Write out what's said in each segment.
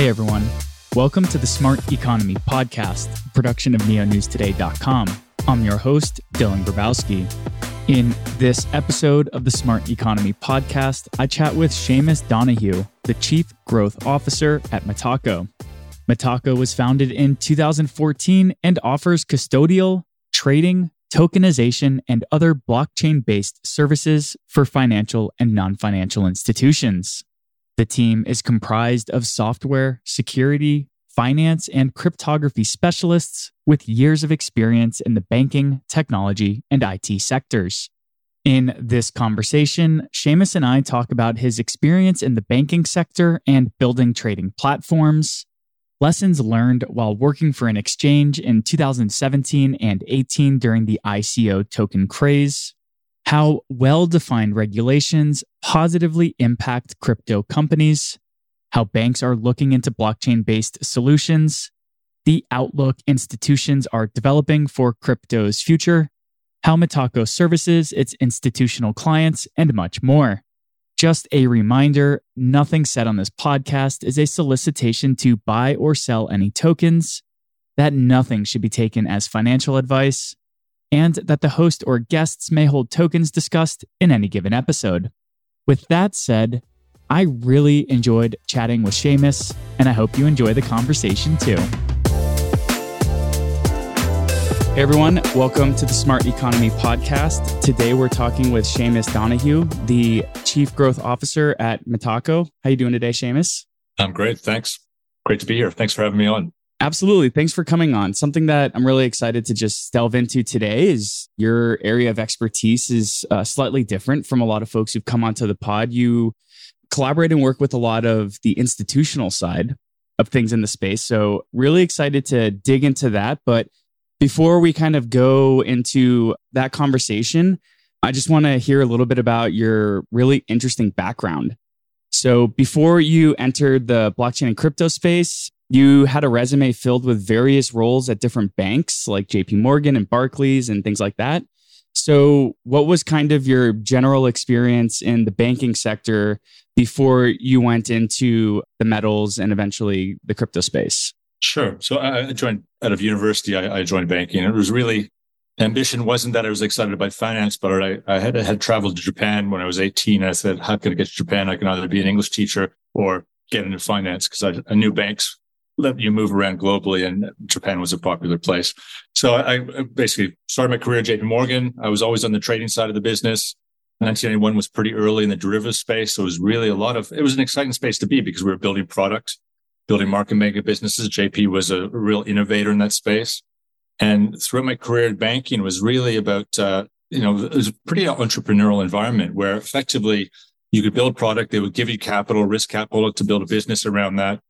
Hey everyone, welcome to the Smart Economy Podcast, production of neonewstoday.com. I'm your host, Dylan Grabowski. In this episode of the Smart Economy Podcast, I chat with Seamus Donoghue, the Chief Growth Officer at Metaco. Metaco was founded in 2014 and offers custodial, trading, tokenization, and other blockchain based services for financial and non financial institutions. The team is comprised of software, security, finance, and cryptography specialists with years of experience in the banking, technology, and IT sectors. In this conversation, Seamus and I talk about his experience in the banking sector and building trading platforms, lessons learned while working for an exchange in 2017 and 18 during the ICO token craze, how well defined regulations positively impact crypto companies, how banks are looking into blockchain based solutions, the outlook institutions are developing for crypto's future, how Metaco services its institutional clients, and much more. Just a reminder nothing said on this podcast is a solicitation to buy or sell any tokens, that nothing should be taken as financial advice, and that the host or guests may hold tokens discussed in any given episode. With that said, I really enjoyed chatting with Seamus, and I hope you enjoy the conversation too. Hey everyone, welcome to the Smart Economy Podcast. Today we're talking with Seamus Donoghue, the Chief Growth Officer at Metaco. How you doing today, Seamus? I'm great, thanks. Great to be here. Thanks for having me on. Absolutely. Thanks for coming on. Something that I'm really excited to just delve into today is your area of expertise is uh, slightly different from a lot of folks who've come onto the pod. You collaborate and work with a lot of the institutional side of things in the space. So, really excited to dig into that. But before we kind of go into that conversation, I just want to hear a little bit about your really interesting background. So, before you entered the blockchain and crypto space, you had a resume filled with various roles at different banks like JP Morgan and Barclays and things like that. So, what was kind of your general experience in the banking sector before you went into the metals and eventually the crypto space? Sure. So, I joined out of university, I, joined banking. It was really ambition wasn't that I was excited about finance, but I, I had, had traveled to Japan when I was 18. I said, how can I get to Japan? I can either be an English teacher or get into finance because I, I knew banks let you move around globally, and Japan was a popular place. So I, I basically started my career at JP Morgan. I was always on the trading side of the business. 1991 was pretty early in the derivative space. So it was really a lot of, it was an exciting space to be because we were building product, building market maker businesses. JP was a real innovator in that space. And throughout my career in banking was really about, uh, you know, it was a pretty entrepreneurial environment where effectively you could build product. They would give you capital, risk capital to build a business around that.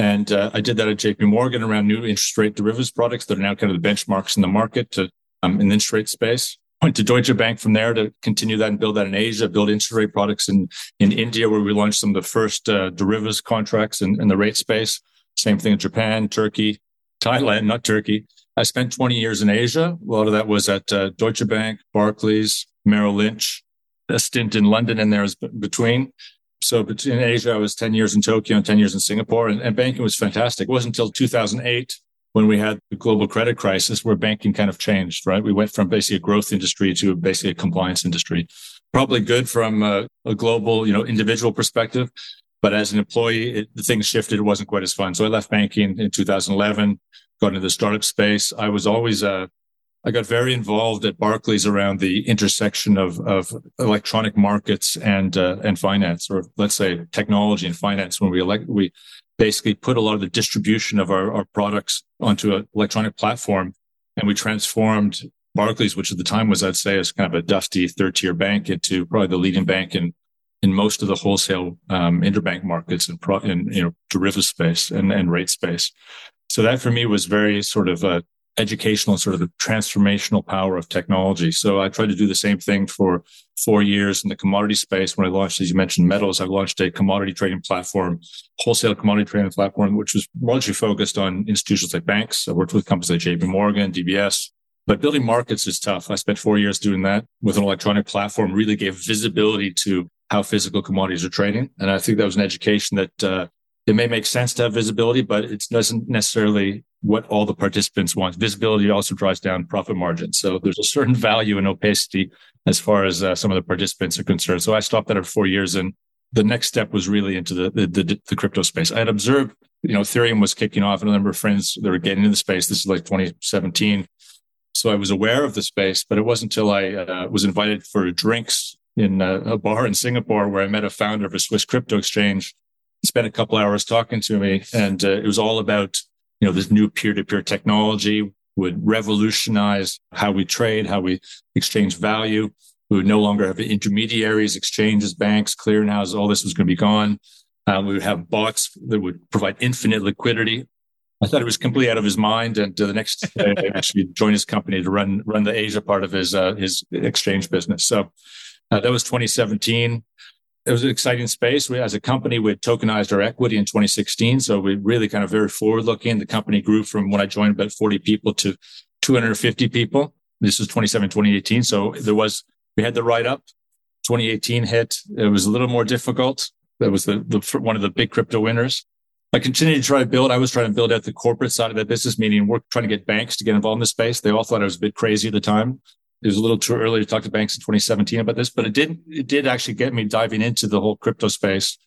And uh, I did that at JP Morgan around new interest rate derivatives products that are now kind of the benchmarks in the market to um, in the interest rate space. Went to Deutsche Bank from there to continue that and build that in Asia, build interest rate products in, in India, where we launched some of the first uh, derivatives contracts in, in the rate space. Same thing in Japan, Turkey, Thailand, not Turkey. I spent 20 years in Asia. A lot of that was at uh, Deutsche Bank, Barclays, Merrill Lynch, a stint in London and there was between. So between Asia, I was 10 years in Tokyo and 10 years in Singapore and, and banking was fantastic. It wasn't until 2008 when we had the global credit crisis where banking kind of changed, right? We went from basically a growth industry to basically a compliance industry. Probably good from a, a global, you know, individual perspective. But as an employee, it, the things shifted. It wasn't quite as fun. So I left banking in 2011, got into the startup space. I was always a, I got very involved at Barclays around the intersection of, of electronic markets and uh, and finance, or let's say technology and finance. When we elect, we basically put a lot of the distribution of our, our products onto an electronic platform, and we transformed Barclays, which at the time was, I'd say, as kind of a dusty third tier bank, into probably the leading bank in in most of the wholesale um, interbank markets and pro, in you know derivative space and, and rate space. So that for me was very sort of a educational sort of the transformational power of technology. So I tried to do the same thing for four years in the commodity space. When I launched, as you mentioned, metals, I launched a commodity trading platform, wholesale commodity trading platform, which was largely focused on institutions like banks. I worked with companies like JP Morgan, DBS. But building markets is tough. I spent four years doing that with an electronic platform, really gave visibility to how physical commodities are trading. And I think that was an education that uh, it may make sense to have visibility, but it doesn't necessarily what all the participants want. Visibility also drives down profit margins. So there's a certain value in opacity as far as uh, some of the participants are concerned. So I stopped that at four years, and the next step was really into the, the the, the crypto space. I had observed, you know, Ethereum was kicking off, and a number of friends that were getting into the space. This is like 2017. So I was aware of the space, but it wasn't until I uh, was invited for drinks in a, a bar in Singapore where I met a founder of a Swiss crypto exchange. Spent a couple hours talking to me, and uh, it was all about you know this new peer-to-peer technology would revolutionize how we trade, how we exchange value. We would no longer have intermediaries, exchanges, banks, clearinghouses. All this was going to be gone. Um, we would have bots that would provide infinite liquidity. I thought it was completely out of his mind. And uh, the next day, I actually joined his company to run run the Asia part of his uh, his exchange business. So uh, that was 2017. It was an exciting space. We, as a company, we tokenized our equity in 2016. So we really kind of very forward looking. The company grew from when I joined about 40 people to 250 people. This was 2017, 2018. So there was, we had the write up. 2018 hit. It was a little more difficult. That was the, the one of the big crypto winners. I continued to try to build. I was trying to build out the corporate side of that business, meaning we're trying to get banks to get involved in the space. They all thought I was a bit crazy at the time it was a little too early to talk to banks in 2017 about this, but it did it did actually get me diving into the whole crypto space.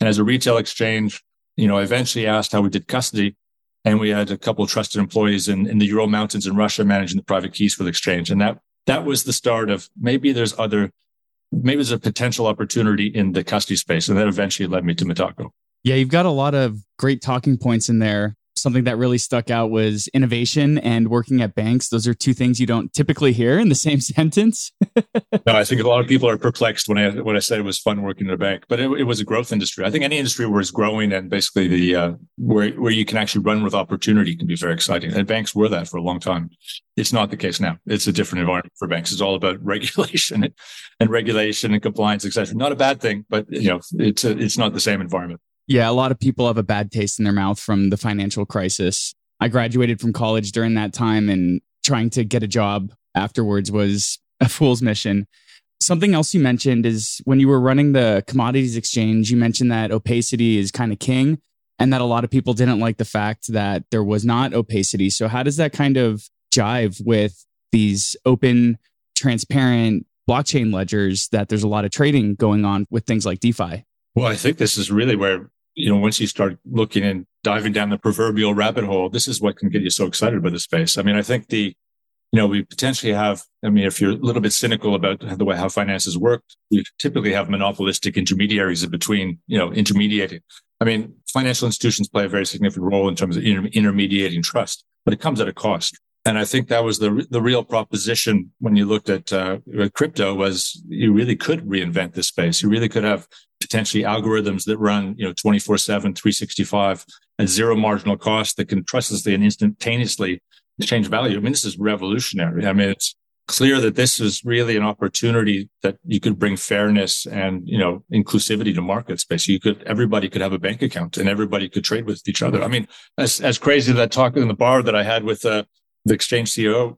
And as a retail exchange, you know, I eventually asked how we did custody, and we had a couple of trusted employees in, in the Ural Mountains in Russia managing the private keys for the exchange, and that that was the start of maybe there's other maybe there's a potential opportunity in the custody space, and that eventually led me to Metaco. Yeah, you've got a lot of great talking points in there something that really stuck out was innovation and working at banks. Those are two things you don't typically hear in the same sentence. no, I think a lot of people are perplexed when I when I said it was fun working in a bank, but it, it was a growth industry. I think any industry where it's growing and basically the uh, where where you can actually run with opportunity can be very exciting. And banks were that for a long time. It's not the case now. It's a different environment for banks. It's all about regulation and regulation and compliance, etc. Not a bad thing, but you know, it's a, it's not the same environment. Yeah, a lot of people have a bad taste in their mouth from the financial crisis. I graduated from college during that time and trying to get a job afterwards was a fool's mission. Something else you mentioned is when you were running the commodities exchange, you mentioned that opacity is kind of king and that a lot of people didn't like the fact that there was not opacity. So, how does that kind of jive with these open, transparent blockchain ledgers that there's a lot of trading going on with things like DeFi? Well, I think this is really where you know, once you start looking and diving down the proverbial rabbit hole, this is what can get you so excited about the space. I mean, I think the, you know, we potentially have, I mean, if you're a little bit cynical about the way how finances work, we typically have monopolistic intermediaries in between, you know, intermediating. I mean, financial institutions play a very significant role in terms of inter- intermediating trust, but it comes at a cost. And I think that was the the real proposition when you looked at uh, crypto was you really could reinvent this space. You really could have potentially algorithms that run, you know, 24 seven, 365 at zero marginal cost that can trustlessly and instantaneously change value. I mean, this is revolutionary. I mean, it's clear that this is really an opportunity that you could bring fairness and, you know, inclusivity to market space. You could, everybody could have a bank account and everybody could trade with each other. I mean, as, as crazy that talk in the bar that I had with uh, the exchange CEO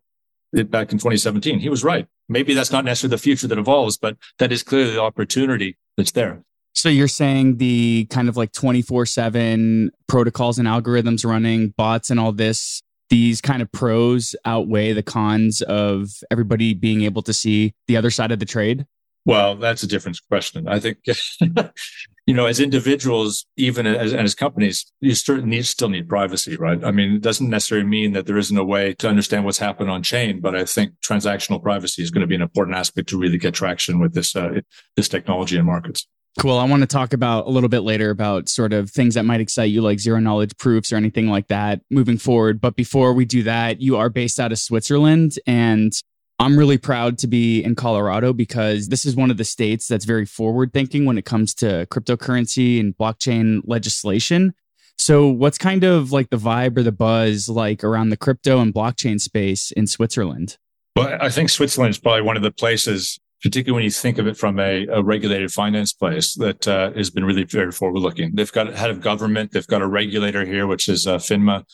back in 2017, he was right. Maybe that's not necessarily the future that evolves, but that is clearly the opportunity that's there. So you're saying the kind of like 24 7 protocols and algorithms running, bots and all this, these kind of pros outweigh the cons of everybody being able to see the other side of the trade? Well, that's a different question. I think, you know, as individuals, even as, as companies, you need, still need privacy, right? I mean, it doesn't necessarily mean that there isn't a way to understand what's happened on chain, but I think transactional privacy is going to be an important aspect to really get traction with this, uh, this technology in markets. Cool. I want to talk about a little bit later about sort of things that might excite you, like zero knowledge proofs or anything like that moving forward. But before we do that, you are based out of Switzerland. And I'm really proud to be in Colorado because this is one of the states that's very forward thinking when it comes to cryptocurrency and blockchain legislation. So, what's kind of like the vibe or the buzz like around the crypto and blockchain space in Switzerland? Well, I think Switzerland is probably one of the places particularly when you think of it from a, a regulated finance place that uh, has been really very forward looking. They've got a head of government, they've got a regulator here, which is uh, FINMA,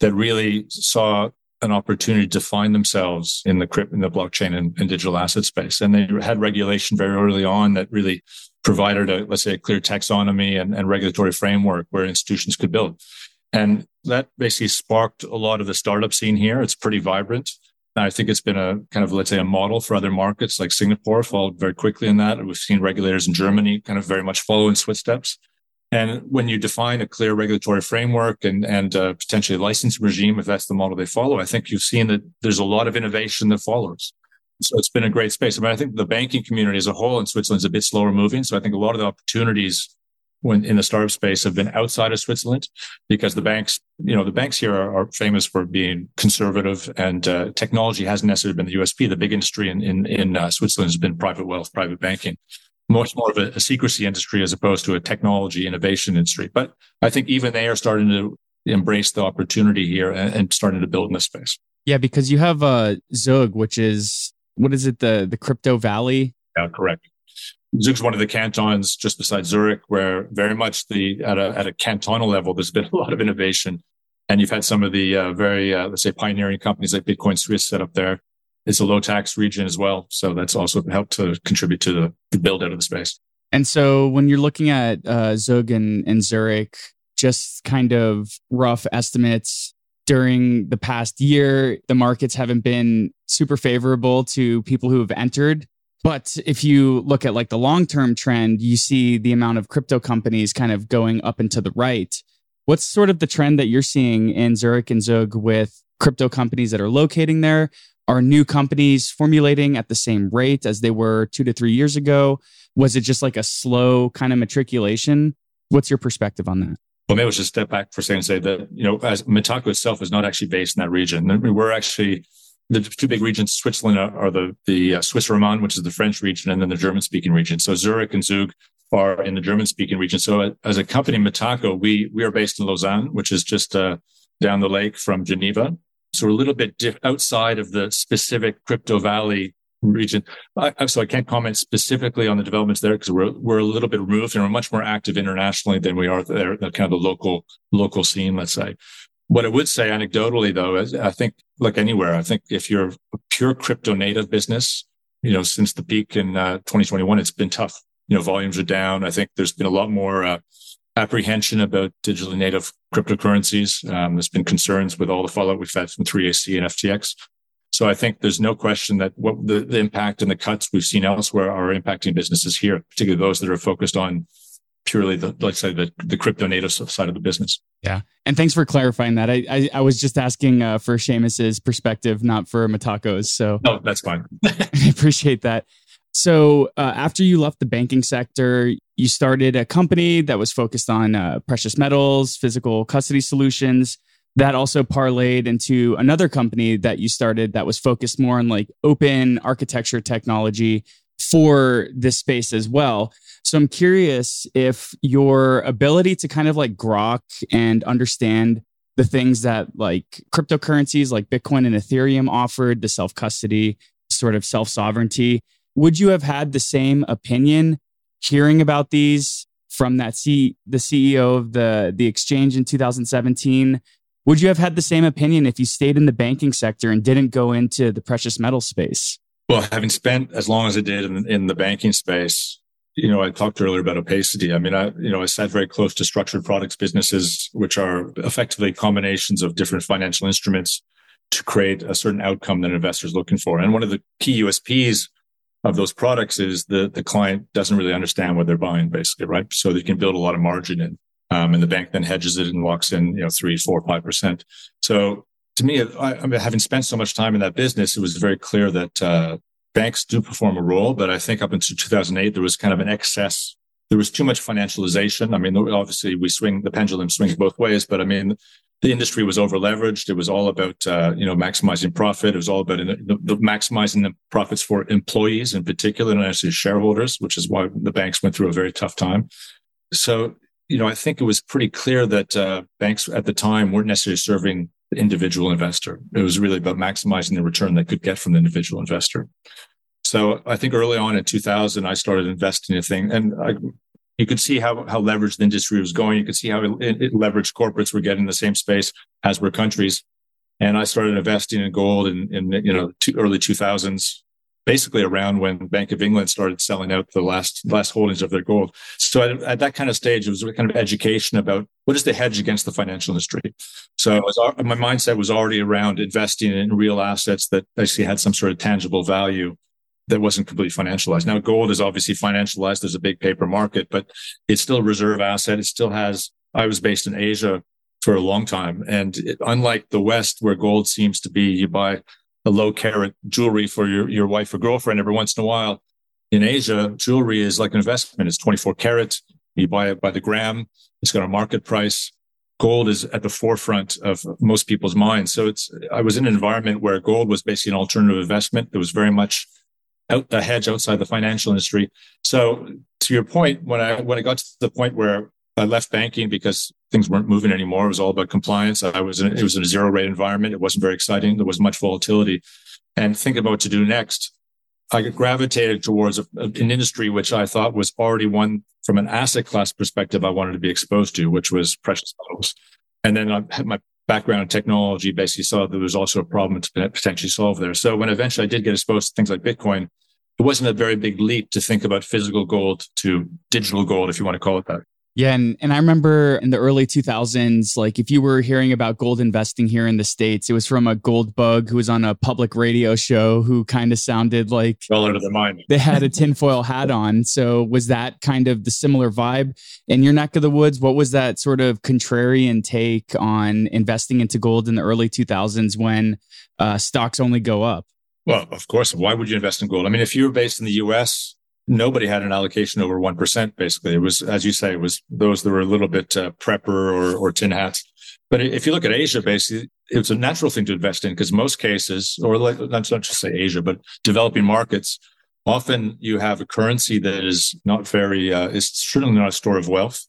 that really saw an opportunity to find themselves in the crypt, in the blockchain and, and, digital asset space. And they had regulation very early on that really provided a, let's say, a clear taxonomy and, and regulatory framework where institutions could build. And that basically sparked a lot of the startup scene here. It's pretty vibrant. I think it's been a kind of, let's say, a model for other markets like Singapore followed very quickly in that. We've seen regulators in Germany kind of very much follow in footsteps. And when you define a clear regulatory framework and, and uh, potentially licensing regime, if that's the model they follow, I think you've seen that there's a lot of innovation that follows. So it's been a great space. I mean, I think the banking community as a whole in Switzerland is a bit slower moving. So I think a lot of the opportunities when in the startup space have been outside of Switzerland because the banks, you know, the banks here are, are famous for being conservative and uh, technology hasn't necessarily been the USP. The big industry in, in, in uh, Switzerland has been private wealth, private banking much more of a, a, secrecy industry as opposed to a technology innovation industry. But I think even they are starting to embrace the opportunity here and, and starting to build in this space. Yeah, because you have uh, Zug, which is what is it the the crypto valley? Yeah, correct. Zug's one of the cantons just beside Zurich, where very much the at a at a cantonal level, there's been a lot of innovation, and you've had some of the uh, very uh, let's say pioneering companies like Bitcoin Suisse set up there it's a low tax region as well. So that's also helped to contribute to the, the build out of the space. And so when you're looking at uh, Zug and, and Zurich, just kind of rough estimates during the past year, the markets haven't been super favorable to people who have entered. But if you look at like the long term trend, you see the amount of crypto companies kind of going up and to the right. What's sort of the trend that you're seeing in Zurich and Zug with crypto companies that are locating there? Are new companies formulating at the same rate as they were two to three years ago? Was it just like a slow kind of matriculation? What's your perspective on that? Well, maybe I'll just step back for a second and say that, you know, as Metaco itself is not actually based in that region. We're actually, the two big regions, Switzerland are the, the uh, Swiss Romand, which is the French region, and then the German speaking region. So Zurich and Zug are in the German speaking region. So uh, as a company, Metaco, we, we are based in Lausanne, which is just uh, down the lake from Geneva. So we're a little bit diff- outside of the specific crypto valley region. I, so I can't comment specifically on the developments there because we're we're a little bit removed and we're much more active internationally than we are there, the kind of the local local scene, let's say. What I would say anecdotally though is I think like anywhere, I think if you're a pure crypto native business, you know, since the peak in uh, 2021, it's been tough. You know, volumes are down. I think there's been a lot more uh, apprehension about digitally native cryptocurrencies. Um, there's been concerns with all the fallout we've had from 3AC and FTX. So I think there's no question that what the, the impact and the cuts we've seen elsewhere are impacting businesses here, particularly those that are focused on purely the let's say the, the crypto native side of the business. Yeah, and thanks for clarifying that. I I, I was just asking uh, for Seamus's perspective, not for Metaco's. So no, that's fine. I appreciate that. So uh, after you left the banking sector, you started a company that was focused on uh, precious metals, physical custody solutions. That also parlayed into another company that you started that was focused more on like open architecture technology for this space as well. So I'm curious if your ability to kind of like grok and understand the things that like cryptocurrencies like Bitcoin and Ethereum offered, the self custody, sort of self sovereignty, would you have had the same opinion hearing about these from that C- the CEO of the the exchange in 2017? Would you have had the same opinion if you stayed in the banking sector and didn't go into the precious metal space? Well, having spent as long as I did in, in the banking space, you know, I talked earlier about opacity. I mean, I, you know, I sat very close to structured products businesses, which are effectively combinations of different financial instruments to create a certain outcome that an investor looking for. And one of the key USPs of those products is the the client doesn't really understand what they're buying, basically, right? So they can build a lot of margin in, um, and the bank then hedges it and locks in, you know, three, four, five percent. So to me, I, I mean, having spent so much time in that business, it was very clear that uh, banks do perform a role. But I think up until 2008, there was kind of an excess. There was too much financialization. I mean, obviously, we swing the pendulum swings both ways, but I mean, the industry was over leveraged. It was all about, uh, you know, maximizing profit. It was all about the, the, maximizing the profits for employees in particular, and actually shareholders, which is why the banks went through a very tough time. So, you know, I think it was pretty clear that uh, banks at the time weren't necessarily serving the individual investor. It was really about maximizing the return they could get from the individual investor. So I think early on in 2000, I started investing in things, and I, you could see how, how leveraged the industry was going. You could see how it, it leveraged corporates were getting the same space as were countries. And I started investing in gold in, in you know, early 2000s, basically around when Bank of England started selling out the last last holdings of their gold. So at, at, that kind of stage, it was kind of education about what is the hedge against the financial industry. So was, my mindset was already around investing in real assets that actually had some sort of tangible value that wasn't completely financialized. Now, gold is obviously financialized. There's a big paper market, but it's still a reserve asset. It still has. I was based in Asia for a long time, and it, unlike the West, where gold seems to be, you buy a low carat jewelry for your, your wife or girlfriend every once in a while. In Asia, jewelry is like an investment. It's 24 karat. You buy it by the gram. It's got a market price. Gold is at the forefront of most people's minds. So it's, I was in an environment where gold was basically an alternative investment. It was very much out a hedge outside the financial industry. So to your point, when I, when I got to the point where I left banking because things weren't moving anymore. It was all about compliance. I was in, it was in a zero rate environment. It wasn't very exciting. There was much volatility. And thinking about what to do next, I gravitated towards a, an industry which I thought was already one from an asset class perspective I wanted to be exposed to, which was precious metals. And then I had my background in technology, basically saw that there was also a problem to potentially solve there. So when eventually I did get exposed to things like Bitcoin, it wasn't a very big leap to think about physical gold to digital gold, if you want to call it that. Yeah, and, and I remember in the early 2000s, like if you were hearing about gold investing here in the States, it was from a gold bug who was on a public radio show who kind of sounded like well out of their mind. They had a tinfoil hat on. So was that kind of the similar vibe in your neck of the woods? What was that sort of contrarian take on investing into gold in the early 2000s when uh, stocks only go up? Well, of course. Why would you invest in gold? I mean, if you were based in the US, nobody had an allocation over 1%, basically. It was, as you say, it was those that were a little bit uh, prepper or, or tin hats. But if you look at Asia, basically, it's a natural thing to invest in because most cases, or let's not just say Asia, but developing markets, often you have a currency that is not very, uh, certainly not a store of wealth,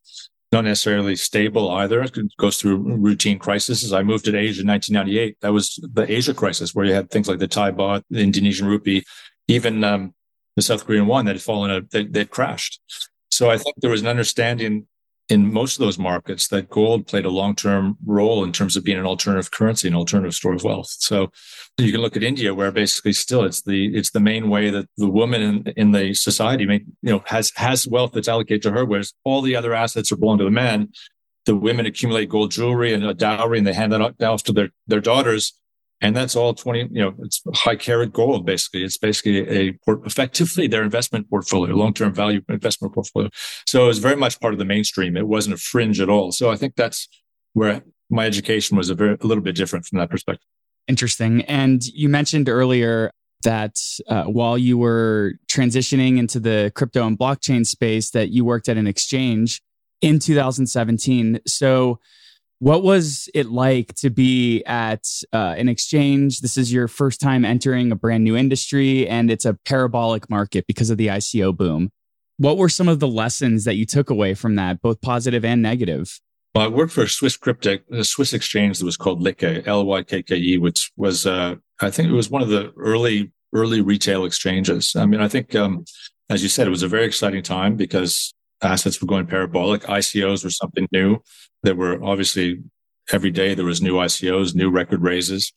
not necessarily stable either. It goes through routine crises. I moved to Asia in 1998. That was the Asia crisis where you had things like the Thai baht, the Indonesian rupee, even um, the South Korean one that had fallen, a, that, they'd crashed. So I think there was an understanding in most of those markets that gold played a long-term role in terms of being an alternative currency, an alternative store of wealth. So you can look at India, where basically still it's the it's the main way that the woman in, in the society, you know, has has wealth that's allocated to her, whereas all the other assets are belong to the man. The women accumulate gold jewelry and a dowry, and they hand that off to their their daughters and that's all 20 you know it's high carat gold basically. It's basically a port, effectively their investment portfolio long-term value investment portfolio. So it was very much part of the mainstream. It wasn't a fringe at all. So i think that's where my education was a very a little bit different from that perspective. Interesting. And you mentioned earlier that uh, while you were transitioning into the crypto and blockchain space that you worked at an exchange in 2017 so what was it like to be at uh, an exchange? This is your first time entering a brand new industry, and it's a parabolic market because of the ICO boom. What were some of the lessons that you took away from that, both positive and negative? Well, I worked for a Swiss cryptic, a Swiss exchange that was called Lykke, L Y K K E, which was, uh, I think it was one of the early, early retail exchanges. I mean, I think, um, as you said, it was a very exciting time because assets were going parabolic. ICOs were something new. There were obviously every day there was new ICOs, new record raises.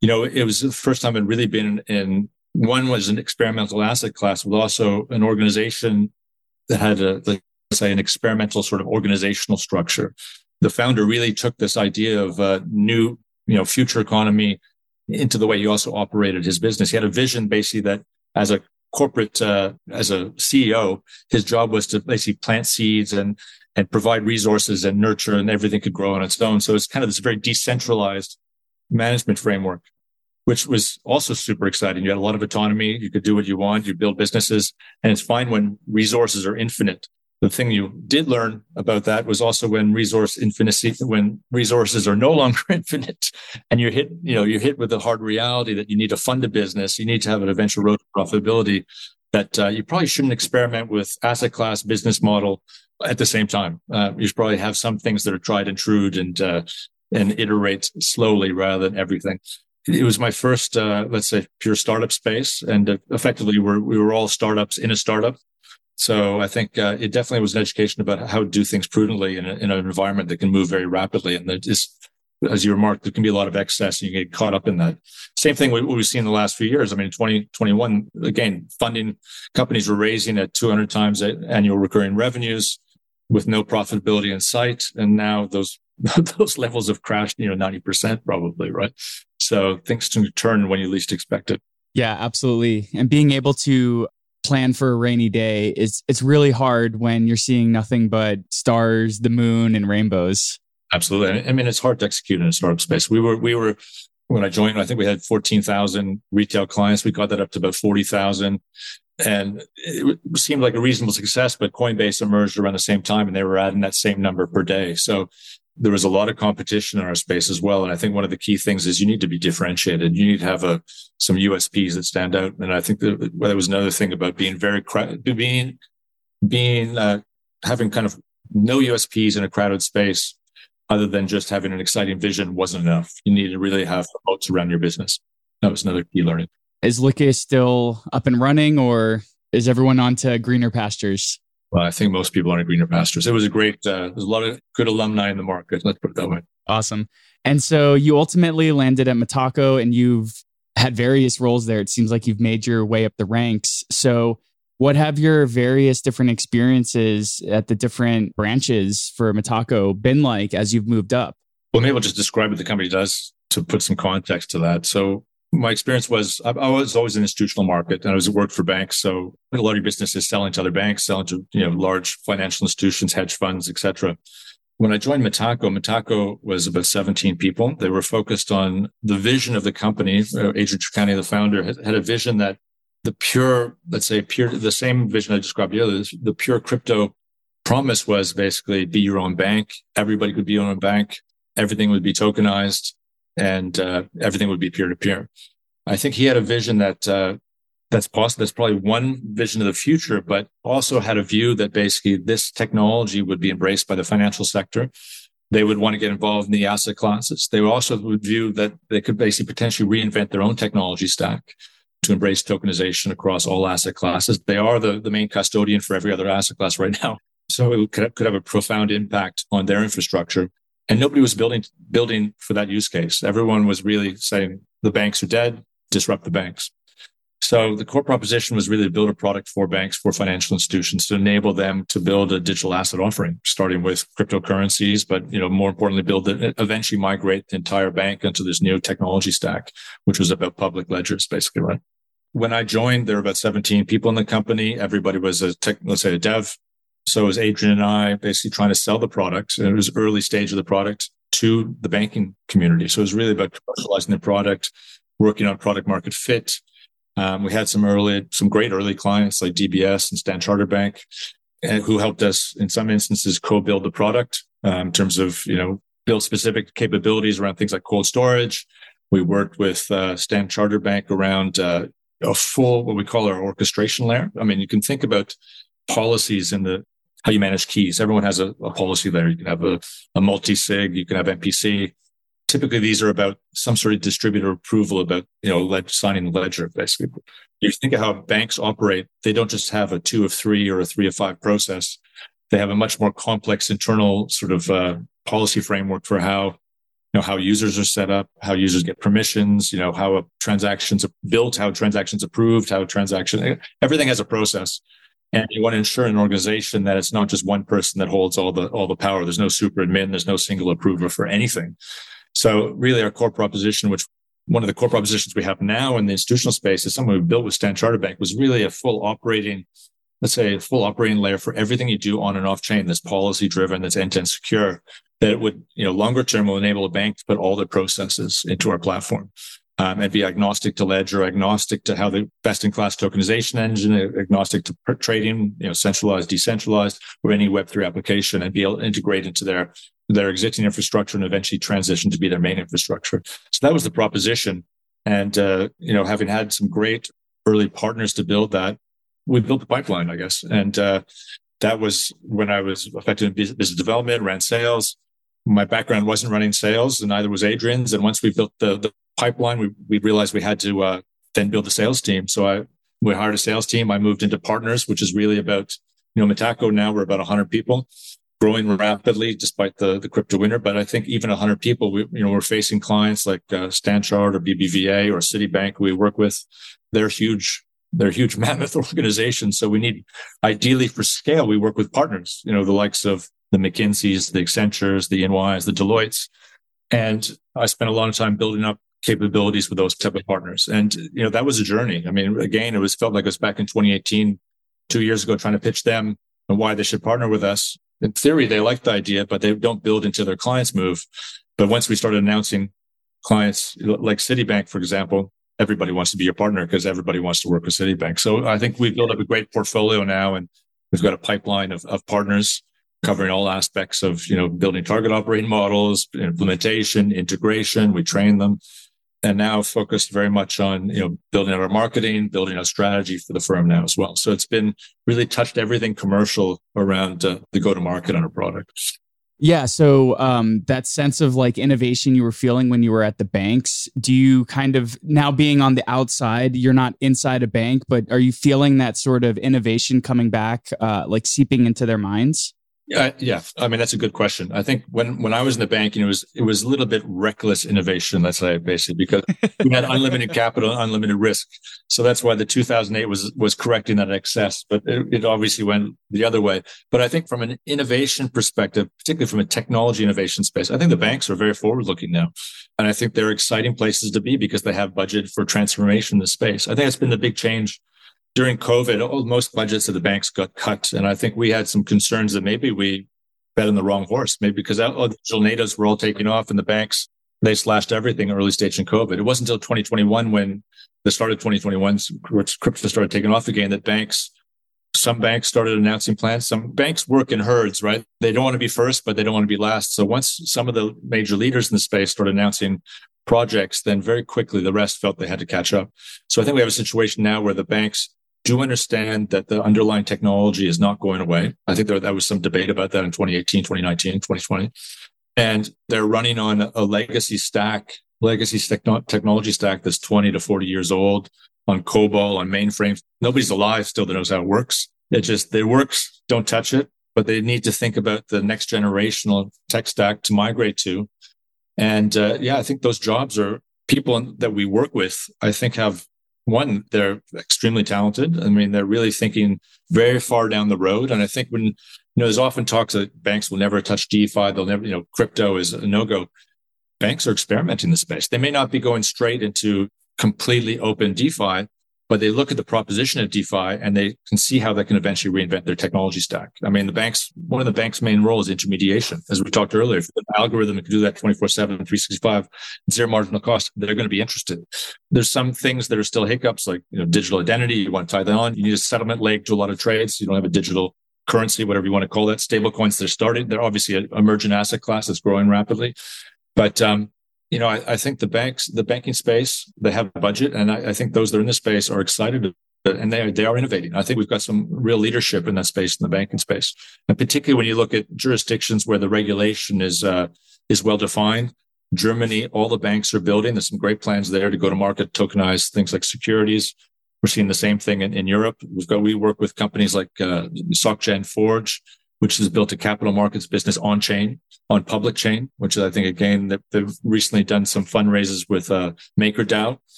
You know, it was the first time I'd really been in, in one was an experimental asset class, but also an organization that had a, let's say, an experimental sort of organizational structure. The founder really took this idea of a new, you know, future economy into the way he also operated his business. He had a vision basically that as a corporate uh, as a CEO, his job was to basically plant seeds and and provide resources and nurture, and everything could grow on its own. So it's kind of this very decentralized management framework, which was also super exciting. You had a lot of autonomy. You could do what you want. You build businesses, and it's fine when resources are infinite. The thing you did learn about that was also when resource infinity, when resources are no longer infinite and you're hit, you know, you're hit with the hard reality that you need to fund a business. You need to have an eventual road to profitability that uh, you probably shouldn't experiment with asset class business model at the same time. Uh, you should probably have some things that are tried and true and, uh, and iterate slowly rather than everything. It was my first, uh, let's say, pure startup space, and uh, effectively, we're, we were all startups in a startup. So I think uh, it definitely was an education about how to do things prudently in, a, in, an environment that can move very rapidly. And it's as you remarked, there can be a lot of excess and you get caught up in that. Same thing with we've seen in the last few years. I mean, 2021, again, funding companies were raising at 200 times annual recurring revenues with no profitability in sight. And now those, those levels have crashed, you know, 90% probably, right? So things can turn when you least expect it. Yeah, absolutely. And being able to plan for a rainy day it's it's really hard when you're seeing nothing but stars, the moon, and rainbows. Absolutely. I mean, it's hard to execute in a startup space. We were, we were, when I joined, I think we had 14,000 retail clients. We got that up to about 40,000 and it seemed like a reasonable success, but Coinbase emerged around the same time and they were adding that same number per day. So there was a lot of competition in our space as well. And I think one of the key things is you need to be differentiated. You need to have a, some USPs that stand out. And I think that well, there was another thing about being very, being, being, uh, having kind of no USPs in a crowded space other than just having an exciting vision wasn't enough. You need to really have moats around your business. That was another key learning. Is Lykke still up and running or is everyone on to greener pastures? Well, I think most people are on greener pastures. It was a great, uh, there's a lot of good alumni in the market. Let's put it that way. Awesome. And so you ultimately landed at Metaco and you've had various roles there. It seems like you've made your way up the ranks. So what have your various different experiences at the different branches for Metaco been like as you've moved up? Well, maybe I'll just describe what the company does to put some context to that. So my experience was I, was always in the institutional market and I was worked for banks. So a lot of your business is selling to other banks, selling to, you know, large financial institutions, hedge funds, etc. When I joined Metaco, Metaco was about 17 people. They were focused on the vision of the company. Uh, Adrian Treccani, the founder, had, had a vision that the pure, let's say pure, the same vision I described earlier, the pure crypto promise was basically be your own bank. Everybody could be your own bank. Everything would be tokenized and uh, everything would be peer to peer. I think he had a vision that, uh, that's possible. That's probably one vision of the future, but also had a view that basically this technology would be embraced by the financial sector. They would want to get involved in the asset classes. They also would view that they could basically potentially reinvent their own technology stack to embrace tokenization across all asset classes. They are the, the main custodian for every other asset class right now. So it could, could have a profound impact on their infrastructure. And nobody was building, building for that use case. Everyone was really saying the banks are dead, disrupt the banks. So the core proposition was really to build a product for banks, for financial institutions to enable them to build a digital asset offering, starting with cryptocurrencies, but, you know, more importantly, build it, eventually migrate the entire bank into this new technology stack, which was about public ledgers, basically, right? when I joined, there were about 17 people in the company. Everybody was a tech, let's say a dev. So it was Adrian and I basically trying to sell the product. And it was early stage of the product to the banking community. So it was really about commercializing the product, working on product market fit. Um, we had some early, some great early clients like DBS and Stan Charter Bank, and who helped us in some instances co-build the product um, in terms of you know build specific capabilities around things like cold storage. We worked with uh, Stan Charter Bank around uh, a full what we call our orchestration layer. I mean, you can think about policies in the how you manage keys. Everyone has a, a policy there. You can have a, a multi-sig, you can have MPC. Typically, these are about some sort of distributor approval about you know led, signing the ledger. Basically, you think of how banks operate. They don't just have a two of three or a three of five process. They have a much more complex internal sort of uh, policy framework for how you know, how users are set up, how users get permissions, you know, how a transactions are built, how transactions approved, how transaction, everything has a process. And you want to ensure an organization that it's not just one person that holds all the, all the power. There's no super admin. There's no single approver for anything. So really our core proposition, which one of the core propositions we have now in the institutional space is something we built with Stan Charter Bank was really a full operating, let's say a full operating layer for everything you do on and off chain that's policy driven, that's end to end secure that would, you know, longer term will enable a bank to put all their processes into our platform. Um, and be agnostic to ledger, agnostic to how the best in class tokenization engine, agnostic to trading, you know, centralized, decentralized, or any Web3 application and be able to integrate into their, their existing infrastructure and eventually transition to be their main infrastructure. So that was the proposition. And, uh, you know, having had some great early partners to build that, we built the pipeline, I guess. And, uh, that was when I was effective in business development, ran sales, my background wasn't running sales and neither was Adrian's. And once we built the, the pipeline, we, we realized we had to uh, then build a sales team. So I, we hired a sales team. I moved into partners, which is really about, you know, Metaco now we're about 100 people. growing rapidly despite the, the crypto winter. But I think even 100 people, we, you know, we're facing clients like uh, Stanchart or BBVA or Citibank we work with. They're huge. They're huge mammoth organizations. So we need, ideally for scale, we work with partners, you know, the likes of the McKinseys, the Accentures, the EYs, the Deloittes. And I spent a lot of time building up capabilities with those type of partners. And, you know, that was a journey. I mean, again, it was felt like it was back in 2018, two years ago, trying to pitch them and why they should partner with us in theory, they like the idea, but they don't build into their clients move. But once we started announcing clients like Citibank, for example, everybody wants to be your partner because everybody wants to work with Citibank. So I think we've built up a great portfolio now and we've got a pipeline of, of partners covering all aspects of, you know, building target operating models, implementation, integration. We train them and now focused very much on you know building out our marketing, building a strategy for the firm now as well. So it's been really touched everything commercial around uh, the go to market on our product. Yeah. So um, that sense of like innovation you were feeling when you were at the banks, do you kind of now being on the outside, you're not inside a bank, but are you feeling that sort of innovation coming back, uh, like seeping into their minds? Yeah, uh, yeah. I mean, that's a good question. I think when when I was in the bank, you know, it was it was a little bit reckless innovation. Let's say basically because we had unlimited capital, unlimited risk. So that's why the 2008 was was correcting that excess. But it, it obviously went the other way. But I think from an innovation perspective, particularly from a technology innovation space, I think the banks are very forward looking now, and I think they're exciting places to be because they have budget for transformation in the space. I think that's been the big change during COVID, most budgets of the banks got cut. And I think we had some concerns that maybe we bet on the wrong horse, maybe because all the digital natives were all taking off and the banks, they slashed everything early stage in COVID. It wasn't until 2021 when the start of 2021, crypto started taking off again that banks, some banks started announcing plans. Some banks work in herds, right? They don't want to be first, but they don't want to be last. So once some of the major leaders in the space started announcing projects, then very quickly the rest felt they had to catch up. So I think we have a situation now where the banks do understand that the underlying technology is not going away. I think there, was some debate about that in 2018, 2019, 2020. And they're running on a legacy stack, legacy technology stack that's 20 to 40 years old on COBOL, on mainframes. Nobody's alive still that knows how it works. It just, it works. Don't touch it. But they need to think about the next generational tech stack to migrate to. And uh, yeah, I think those jobs are people that we work with, I think have one, they're extremely talented. I mean, they're really thinking very far down the road. And I think when, you know, there's often talks that banks will never touch DeFi. They'll never, you know, crypto is a no go. Banks are experimenting the space. They may not be going straight into completely open DeFi, but they look at the proposition of DeFi and they can see how they can eventually reinvent their technology stack. I mean, the banks, one of the bank's main roles is intermediation. As we talked earlier, if the algorithm can do that 24 7, 365, zero marginal cost, they're going to be interested. There's some things that are still hiccups, like, you know, digital identity. You want to tie that on. You need a settlement lake, to a lot of trades. You don't have a digital currency, whatever you want to call that. Stable coins, they're starting. They're obviously an emergent asset class that's growing rapidly. But, um, you know, I, I, think the banks, the banking space, they have a budget, and I, I think those that are in the space are excited and they are, they are innovating. I think we've got some real leadership in that space in the banking space, and particularly when you look at jurisdictions where the regulation is uh, is well defined. Germany, all the banks are building. There's some great plans there to go to market, tokenize things like securities. We're seeing the same thing in, in Europe. We've got we work with companies like uh, SocGen Forge, which has built a capital markets business on chain, on public chain, which is, I think, again, that they've recently done some fundraisers with uh, MakerDAO.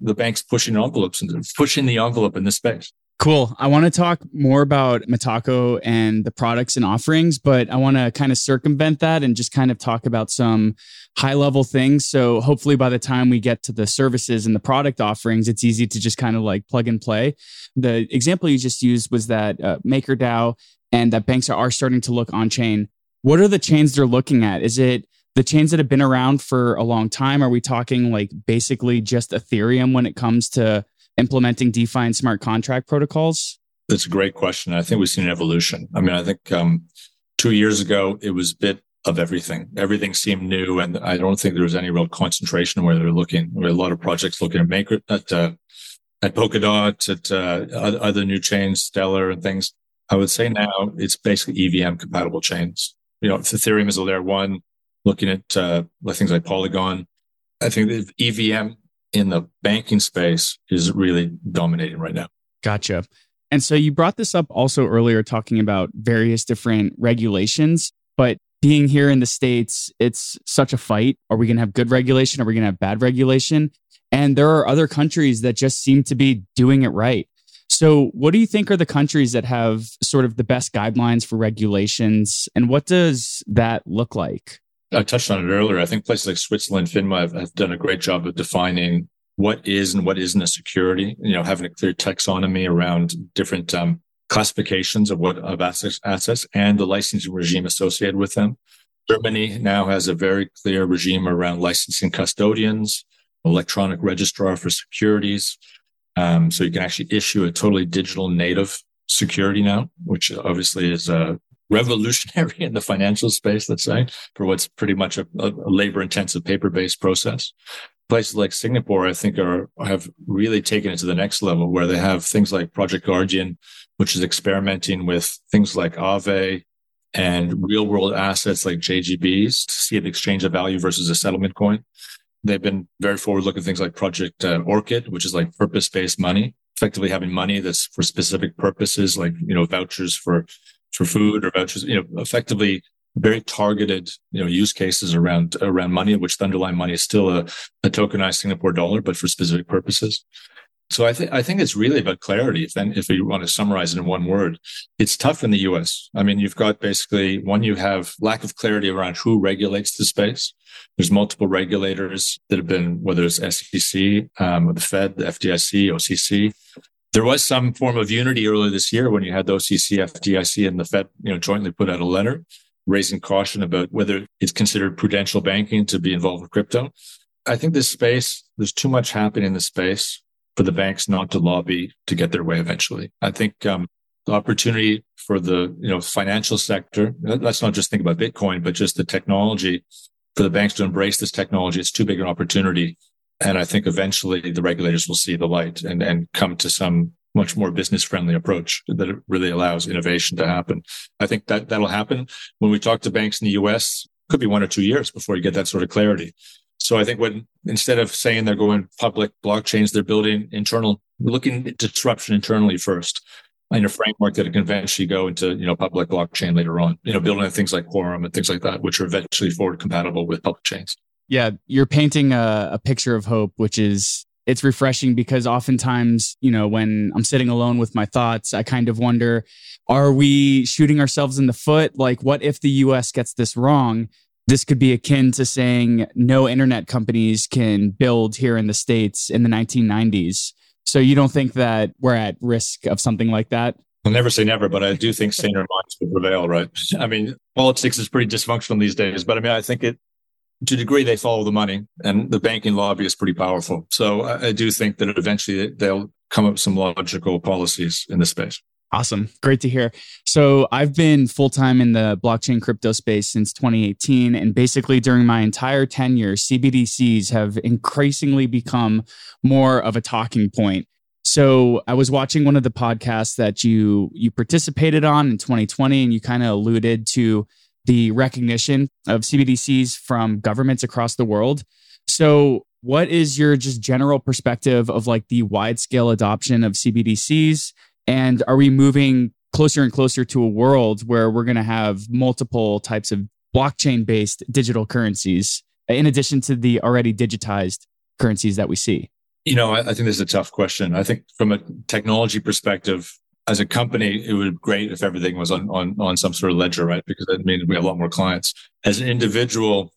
The bank's pushing envelopes and pushing the envelope in this space. Cool. I want to talk more about Metaco and the products and offerings, but I want to kind of circumvent that and just kind of talk about some high level things. So hopefully by the time we get to the services and the product offerings, it's easy to just kind of like plug and play. The example you just used was that uh, MakerDAO and that banks are starting to look on chain. What are the chains they're looking at? Is it the chains that have been around for a long time? Are we talking like basically just Ethereum when it comes to implementing DeFi and smart contract protocols? That's a great question. I think we've seen an evolution. I mean, I think um, two years ago, it was a bit of everything. Everything seemed new. And I don't think there was any real concentration where they're looking. A lot of projects looking at Maker, at, uh, at Polkadot, at uh, other new chains, Stellar and things. I would say now it's basically EVM compatible chains. You know, if Ethereum is a layer one, looking at uh, things like Polygon. I think the EVM in the banking space is really dominating right now. Gotcha. And so you brought this up also earlier, talking about various different regulations. But being here in the States, it's such a fight. Are we going to have good regulation? Are we going to have bad regulation? And there are other countries that just seem to be doing it right. So, what do you think are the countries that have sort of the best guidelines for regulations? And what does that look like? I touched on it earlier. I think places like Switzerland, FINMA have, have done a great job of defining what is and what isn't a security, you know, having a clear taxonomy around different um, classifications of what of assets, assets and the licensing regime associated with them. Germany now has a very clear regime around licensing custodians, electronic registrar for securities. Um, so you can actually issue a totally digital native security now, which obviously is a revolutionary in the financial space, let's say, for what's pretty much a, a labor intensive paper based process. Places like Singapore, I think are, have really taken it to the next level where they have things like Project Guardian, which is experimenting with things like Aave and real world assets like JGBs to see the exchange of value versus a settlement coin. They've been very forward looking things like Project uh, Orchid, which is like purpose based money, effectively having money that's for specific purposes, like, you know, vouchers for for food or vouchers, you know, effectively very targeted, you know, use cases around around money, which the underlying money is still a, a tokenized Singapore dollar, but for specific purposes. So I think I think it's really about clarity. If then if you want to summarize it in one word, it's tough in the U.S. I mean, you've got basically one, you have lack of clarity around who regulates the space. There's multiple regulators that have been, whether it's SEC, um, the Fed, the FDIC, OCC, there was some form of unity earlier this year when you had the OCC, FDIC, and the Fed, you know, jointly put out a letter raising caution about whether it's considered prudential banking to be involved with crypto. I think this space, there's too much happening in the space for the banks not to lobby to get their way eventually. I think um, the opportunity for the you know financial sector. Let's not just think about Bitcoin, but just the technology for the banks to embrace this technology. It's too big an opportunity and I think eventually the regulators will see the light and, and come to some much more business friendly approach that really allows innovation to happen. I think that that'll happen when we talk to banks in the US, could be one or two years before you get that sort of clarity. So I think when instead of saying they're going public blockchains, they're building internal, looking at disruption internally first in a framework that can eventually go into, you know, public blockchain later on, you know, building things like Quorum and things like that, which are eventually forward compatible with public chains. Yeah, you're painting a, a picture of hope, which is it's refreshing because oftentimes, you know, when I'm sitting alone with my thoughts, I kind of wonder, are we shooting ourselves in the foot? Like, what if the US gets this wrong? This could be akin to saying no internet companies can build here in the States in the 1990s. So you don't think that we're at risk of something like that? I'll never say never, but I do think saner minds will prevail, right? I mean, politics is pretty dysfunctional these days, but I mean, I think it to a degree, they follow the money, and the banking lobby is pretty powerful. So I, I do think that eventually they'll come up with some logical policies in this space. Awesome. Great to hear. So, I've been full time in the blockchain crypto space since 2018. And basically, during my entire tenure, CBDCs have increasingly become more of a talking point. So, I was watching one of the podcasts that you you participated on in 2020, and you kind of alluded to the recognition of CBDCs from governments across the world. So, what is your just general perspective of like the wide scale adoption of CBDCs? And are we moving closer and closer to a world where we're going to have multiple types of blockchain based digital currencies in addition to the already digitized currencies that we see? You know, I, I think this is a tough question. I think from a technology perspective, as a company, it would be great if everything was on, on, on some sort of ledger, right? Because that means we have a lot more clients. As an individual,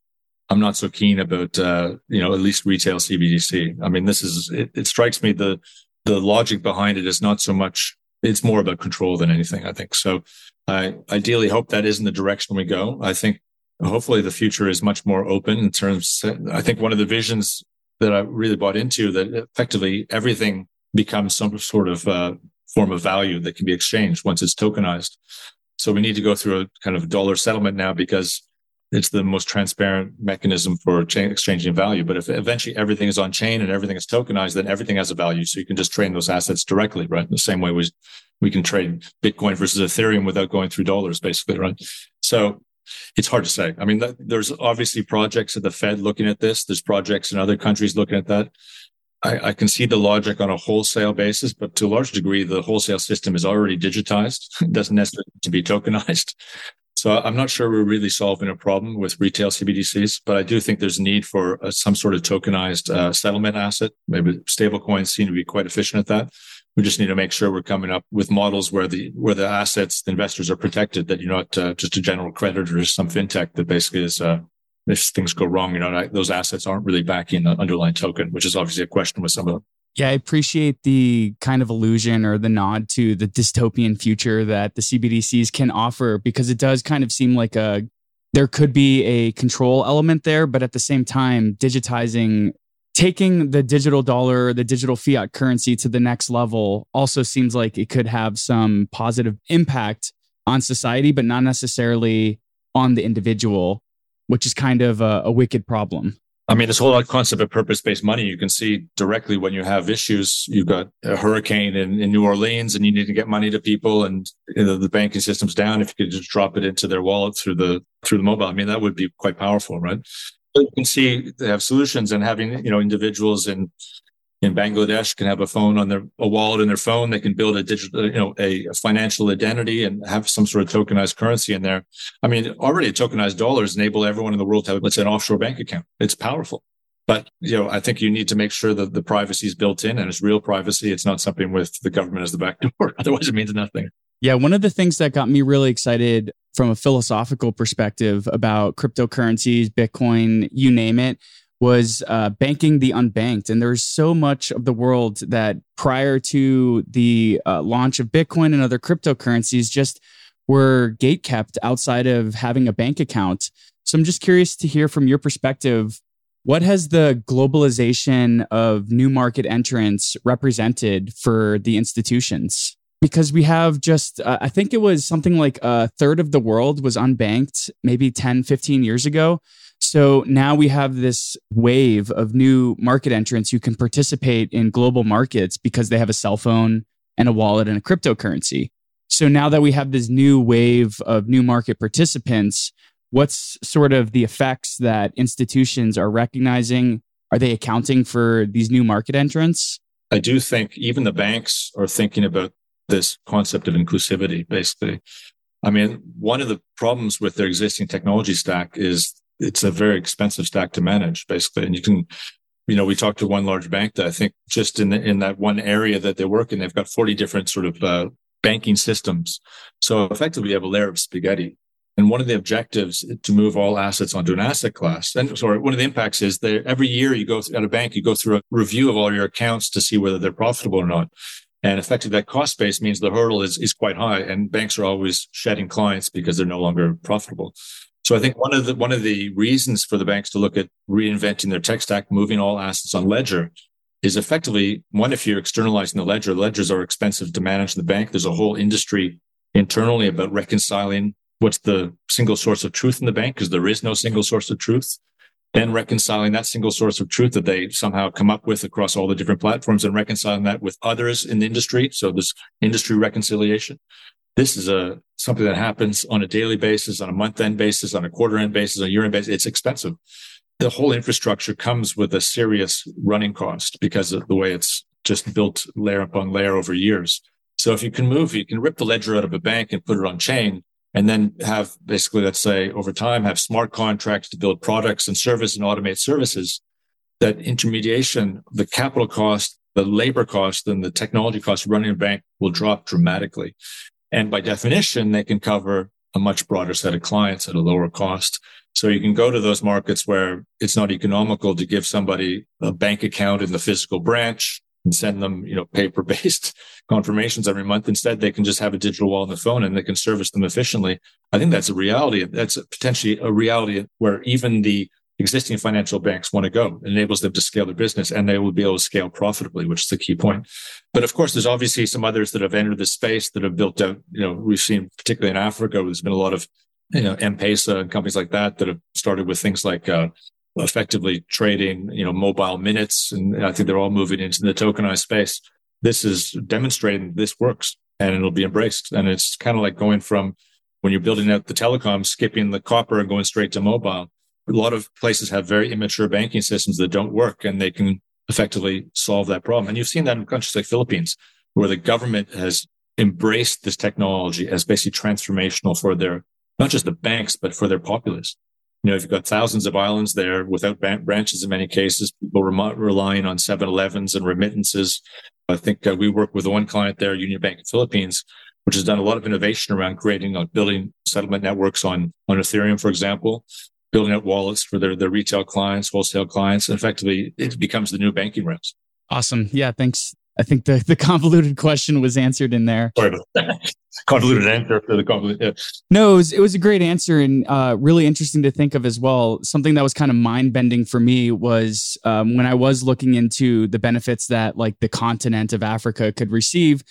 I'm not so keen about, uh, you know, at least retail CBDC. I mean, this is, it, it strikes me the, the logic behind it is not so much, it's more about control than anything, I think. So I ideally hope that isn't the direction we go. I think hopefully the future is much more open in terms, I think one of the visions that I really bought into that effectively everything becomes some sort of, uh, form of value that can be exchanged once it's tokenized. So we need to go through a kind of dollar settlement now because it's the most transparent mechanism for exchanging value. But if eventually everything is on chain and everything is tokenized, then everything has a value. So you can just trade those assets directly, right? The same way we, we can trade Bitcoin versus Ethereum without going through dollars, basically, right? So it's hard to say. I mean, there's obviously projects at the Fed looking at this. There's projects in other countries looking at that. I, I, can see the logic on a wholesale basis, but to a large degree, the wholesale system is already digitized. It doesn't necessarily need to be tokenized. So I'm not sure we're really solving a problem with retail CBDCs, but I do think there's a need for uh, some sort of tokenized uh, settlement asset. Maybe stablecoins seem to be quite efficient at that. We just need to make sure we're coming up with models where the where the assets, the investors are protected. That you're not uh, just a general creditor or some fintech that basically is uh, if things go wrong, you know, those assets aren't really backing the underlying token, which is obviously a question with some of. Yeah, I appreciate the kind of illusion or the nod to the dystopian future that the CBDCs can offer because it does kind of seem like a there could be a control element there, but at the same time, digitizing taking the digital dollar, the digital fiat currency to the next level also seems like it could have some positive impact on society, but not necessarily on the individual, which is kind of a, a wicked problem. I mean, this whole concept of purpose-based money, you can see directly when you have issues. You've got a hurricane in, in New Orleans and you need to get money to people and you know, the banking system's down. If you could just drop it into their wallet through the, through the mobile, I mean, that would be quite powerful, right? But you can see they have solutions and having, you know, individuals in in Bangladesh can have a phone on their a wallet in their phone. They can build a digital, you know, a, financial identity and have some sort of tokenized currency in there. I mean, already tokenized dollars enable everyone in the world to have, let's say, an offshore bank account. It's powerful. But you know, I think you need to make sure that the privacy is built in and it's real privacy. It's not something with the government as the back door. Otherwise, it means nothing. Yeah, one of the things that got me really excited from a philosophical perspective about cryptocurrencies, Bitcoin, you name it, was uh, banking the unbanked. And there's so much of the world that prior to the uh, launch of Bitcoin and other cryptocurrencies just were gate kept outside of having a bank account. So I'm just curious to hear from your perspective. What has the globalization of new market entrants represented for the institutions? Because we have just, uh, I think it was something like a third of the world was unbanked maybe 10, 15 years ago. So now we have this wave of new market entrants who can participate in global markets because they have a cell phone and a wallet and a cryptocurrency. So now that we have this new wave of new market participants, what's sort of the effects that institutions are recognizing? Are they accounting for these new market entrants? I do think even the banks are thinking about this concept of inclusivity, basically. I mean, one of the problems with their existing technology stack is it's a very expensive stack to manage, basically. And you can, you know, we talked to one large bank that I think just in the, in that one area that they work in, they've got 40 different sort of uh, banking systems. So effectively, you have a layer of spaghetti. And one of the objectives to move all assets onto an asset class. And sorry, one of the impacts is that every year you go at a bank, you go through a review of all your accounts to see whether they're profitable or not. And effectively that cost base means the hurdle is, is quite high and banks are always shedding clients because they're no longer profitable. So I think one of the one of the reasons for the banks to look at reinventing their tech stack, moving all assets on ledger, is effectively one if you're externalizing the ledger, ledgers are expensive to manage in the bank. There's a whole industry internally about reconciling what's the single source of truth in the bank because there is no single source of truth. Then reconciling that single source of truth that they somehow come up with across all the different platforms and reconciling that with others in the industry. So this industry reconciliation. This is a something that happens on a daily basis, on a month end basis, on a quarter end basis, on a year end basis. It's expensive. The whole infrastructure comes with a serious running cost because of the way it's just built layer upon layer over years. So if you can move, you can rip the ledger out of a bank and put it on chain and then have basically, let's say over time, have smart contracts to build products and service and automate services that intermediation, the capital cost, the labor cost and the technology cost running a bank will drop dramatically. And by definition, they can cover a much broader set of clients at a lower cost. So you can go to those markets where it's not economical to give somebody a bank account in the physical branch and send them, you know, paper based confirmations every month. Instead, they can just have a digital wall on the phone and they can service them efficiently. I think that's a reality. That's potentially a reality where even the existing financial banks want to go. It enables them to scale their business and they will be able to scale profitably, which is the key point. But of course, there's obviously some others that have entered the space that have built out, you know, we've seen particularly in Africa, there's been a lot of, you know, M-Pesa and companies like that that have started with things like, uh, effectively trading, you know, mobile minutes. And I think they're all moving into the tokenized space. This is demonstrating this works and it'll be embraced. And it's kind of like going from when you're building out the telecom, skipping the copper and going straight to mobile a lot of places have very immature banking systems that don't work and they can effectively solve that problem. And you've seen that in countries like Philippines, where the government has embraced this technology as basically transformational for their not just the banks, but for their populace. You know, if you've got thousands of islands there without branches in many cases, people relying on 7-Elevens and remittances. I think uh, we work with one client there, Union Bank of Philippines, which has done a lot of innovation around creating, like building settlement networks on, on Ethereum, for example, building out wallets for their, their retail clients, wholesale clients. And effectively, it becomes the new banking rails. Awesome. Yeah. Thanks. I think the, the convoluted question was answered in there. Sorry about that. convoluted answer for the convoluted. Yeah. No, it was, it was a great answer and uh, really interesting to think of as well. Something that was kind of mind bending for me was um, when I was looking into the benefits that like the continent of Africa could receive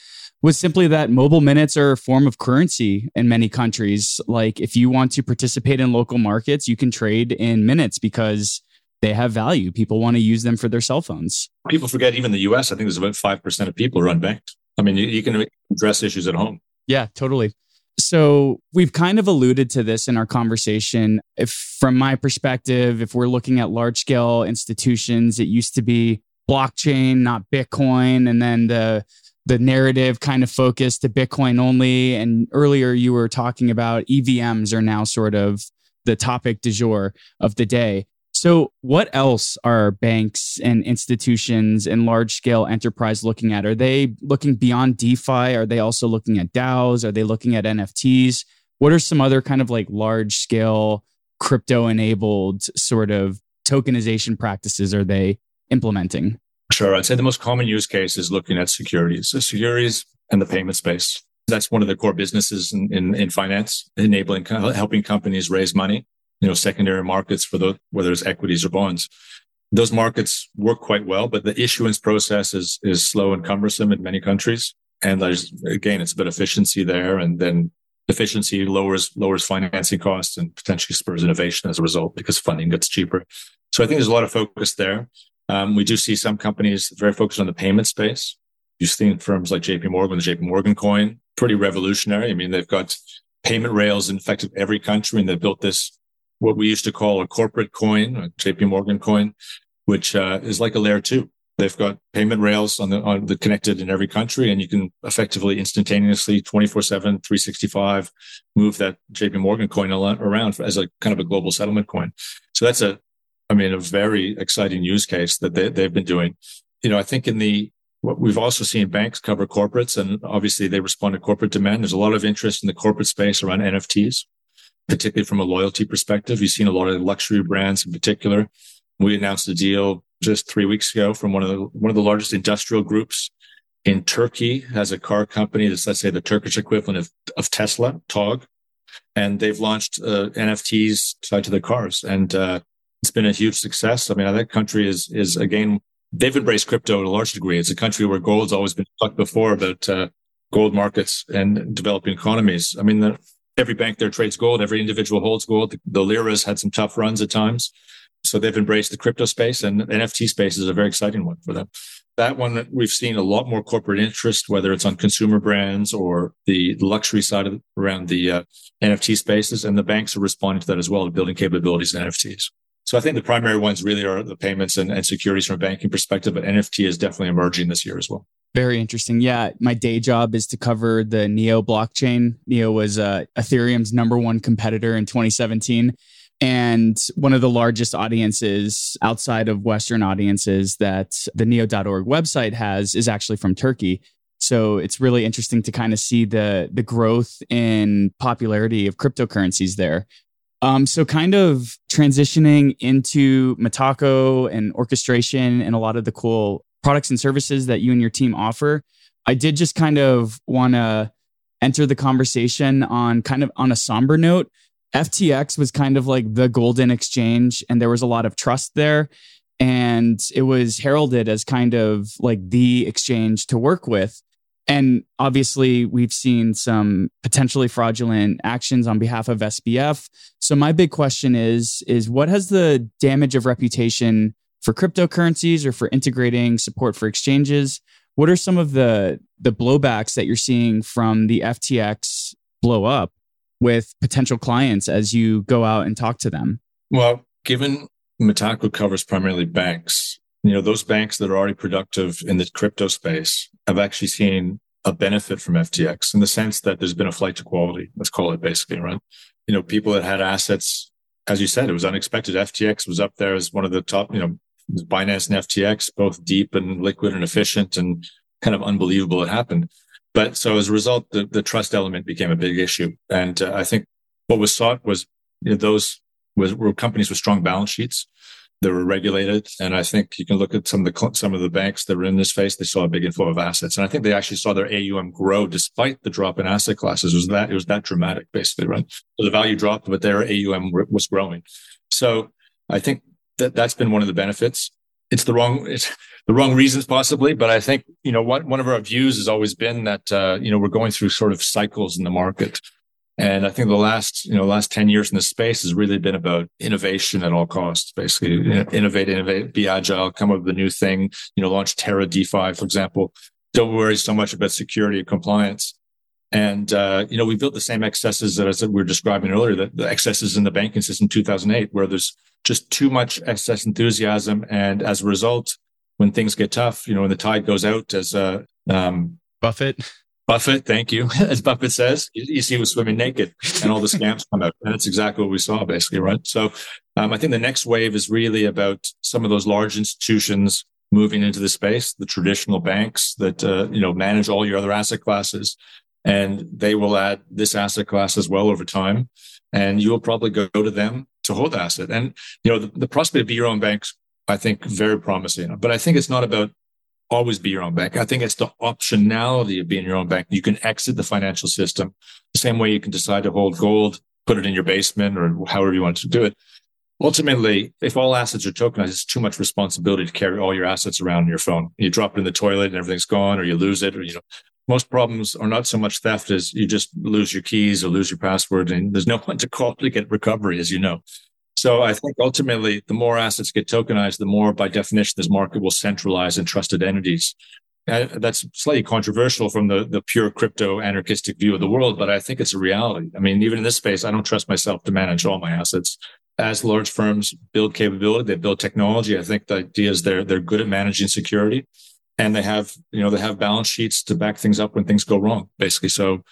was simply that mobile minutes are a form of currency in many countries. Like if you want to participate in local markets, you can trade in minutes because they have value. People want to use them for their cell phones. People forget even the US, I think there's about 5% of people are unbanked. I mean, you, you can address issues at home. Yeah, totally. So we've kind of alluded to this in our conversation. If from my perspective, if we're looking at large scale institutions, it used to be blockchain, not Bitcoin. And then the the narrative kind of focused to Bitcoin only. And earlier you were talking about EVMs are now sort of the topic du jour of the day. So, what else are banks and institutions and large scale enterprise looking at? Are they looking beyond DeFi? Are they also looking at DAOs? Are they looking at NFTs? What are some other kind of like large scale crypto enabled sort of tokenization practices are they implementing? Sure. I'd say the most common use case is looking at securities, so securities and the payment space. That's one of the core businesses in, in, in finance, enabling, helping companies raise money, you know, secondary markets for the, whether it's equities or bonds. Those markets work quite well, but the issuance process is, is slow and cumbersome in many countries. And there's, again, it's about efficiency there. And then efficiency lowers, lowers financing costs and potentially spurs innovation as a result because funding gets cheaper. So I think there's a lot of focus there. Um, we do see some companies very focused on the payment space. You've seen firms like JP Morgan, the JP Morgan coin, pretty revolutionary. I mean, they've got payment rails in effect every country and they've built this, what we used to call a corporate coin, a JP Morgan coin, which uh, is like a layer two. They've got payment rails on the, on the connected in every country and you can effectively instantaneously 24 seven, 365 move that JP Morgan coin around as a kind of a global settlement coin. So that's a, I mean, a very exciting use case that they, they've been doing. You know, I think in the, what we've also seen banks cover corporates and obviously they respond to corporate demand. There's a lot of interest in the corporate space around NFTs, particularly from a loyalty perspective. You've seen a lot of luxury brands in particular. We announced a deal just three weeks ago from one of the, one of the largest industrial groups in Turkey has a car company that's, let's say, the Turkish equivalent of, of Tesla, TOG. And they've launched uh, NFTs tied to their cars. And, uh, it's been a huge success. I mean, that country is, is again, they've embraced crypto to a large degree. It's a country where gold's always been talked before about, uh, gold markets and developing economies. I mean, the, every bank there trades gold. Every individual holds gold. The, the lira's had some tough runs at times. So they've embraced the crypto space and NFT space is a very exciting one for them. That one, we've seen a lot more corporate interest, whether it's on consumer brands or the luxury side of around the uh, NFT spaces. And the banks are responding to that as well, building capabilities in NFTs. So I think the primary ones really are the payments and, and securities from a banking perspective, but NFT is definitely emerging this year as well. Very interesting. Yeah, my day job is to cover the Neo blockchain. Neo was uh, Ethereum's number one competitor in 2017 and one of the largest audiences outside of Western audiences that the neo.org website has is actually from Turkey. So it's really interesting to kind of see the the growth in popularity of cryptocurrencies there. Um, so kind of transitioning into Metaco and orchestration and a lot of the cool products and services that you and your team offer. I did just kind of want to enter the conversation on kind of on a somber note. FTX was kind of like the golden exchange, and there was a lot of trust there. And it was heralded as kind of like the exchange to work with. And obviously, we've seen some potentially fraudulent actions on behalf of SBF. So my big question is is what has the damage of reputation for cryptocurrencies or for integrating support for exchanges? What are some of the the blowbacks that you're seeing from the FTX blow up with potential clients as you go out and talk to them? Well, given Metaco covers primarily banks, you know, those banks that are already productive in the crypto space have actually seen a benefit from FTX in the sense that there's been a flight to quality. Let's call it basically, right? you know, people that had assets, as you said, it was unexpected. FTX was up there as one of the top, you know, Binance and FTX, both deep and liquid and efficient and kind of unbelievable it happened. But so as a result, the, the trust element became a big issue. And uh, I think what was sought was you know, those was, were companies with strong balance sheets that were regulated. And I think you can look at some of the some of the banks that were in this space. They saw a big inflow of assets, and I think they actually saw their AUM grow despite the drop in asset classes. It was that it was that dramatic, basically, right? So the value dropped, but their AUM was growing. So I think that that's been one of the benefits. It's the wrong it's the wrong reasons possibly, but I think you know what one of our views has always been that uh, you know we're going through sort of cycles in the market. And I think the last, you know, last 10 years in this space has really been about innovation at all costs, basically innovate, innovate, be agile, come up with a new thing, you know, launch Terra DeFi, for example. Don't worry so much about security and compliance. And, uh, you know, we built the same excesses that as we were describing earlier, the, the excesses in the banking system 2008, where there's just too much excess enthusiasm. And as a result, when things get tough, you know, when the tide goes out, as uh, um, Buffett Buffett, thank you. As Buffett says, you, see him swimming naked and all the scams come out. And that's exactly what we saw basically, right? So um, I think the next wave is really about some of those large institutions moving into the space, the traditional banks that, uh, you know, manage all your other asset classes. And they will add this asset class as well over time. And you will probably go to them to hold the asset. And, you know, the, the prospect of be your own banks, I think very promising. But I think it's not about always be your own bank. I think it's the optionality of being your own bank. You can exit the financial system the same way you can decide to hold gold, put it in your basement or however you want to do it. Ultimately, if all assets are tokenized, it's too much responsibility to carry all your assets around on your phone. You drop it in the toilet and everything's gone or you lose it or, you know, most problems are not so much theft as you just lose your keys or lose your password and there's no one to call to get recovery, as you know. So I think ultimately, the more assets get tokenized, the more, by definition, this market will centralize in trusted entities. Uh, that's slightly controversial from the, the pure crypto anarchistic view of the world, but I think it's a reality. I mean, even in this space, I don't trust myself to manage all my assets. As large firms build capability, they build technology. I think the idea is they're they're good at managing security, and they have you know they have balance sheets to back things up when things go wrong. Basically, so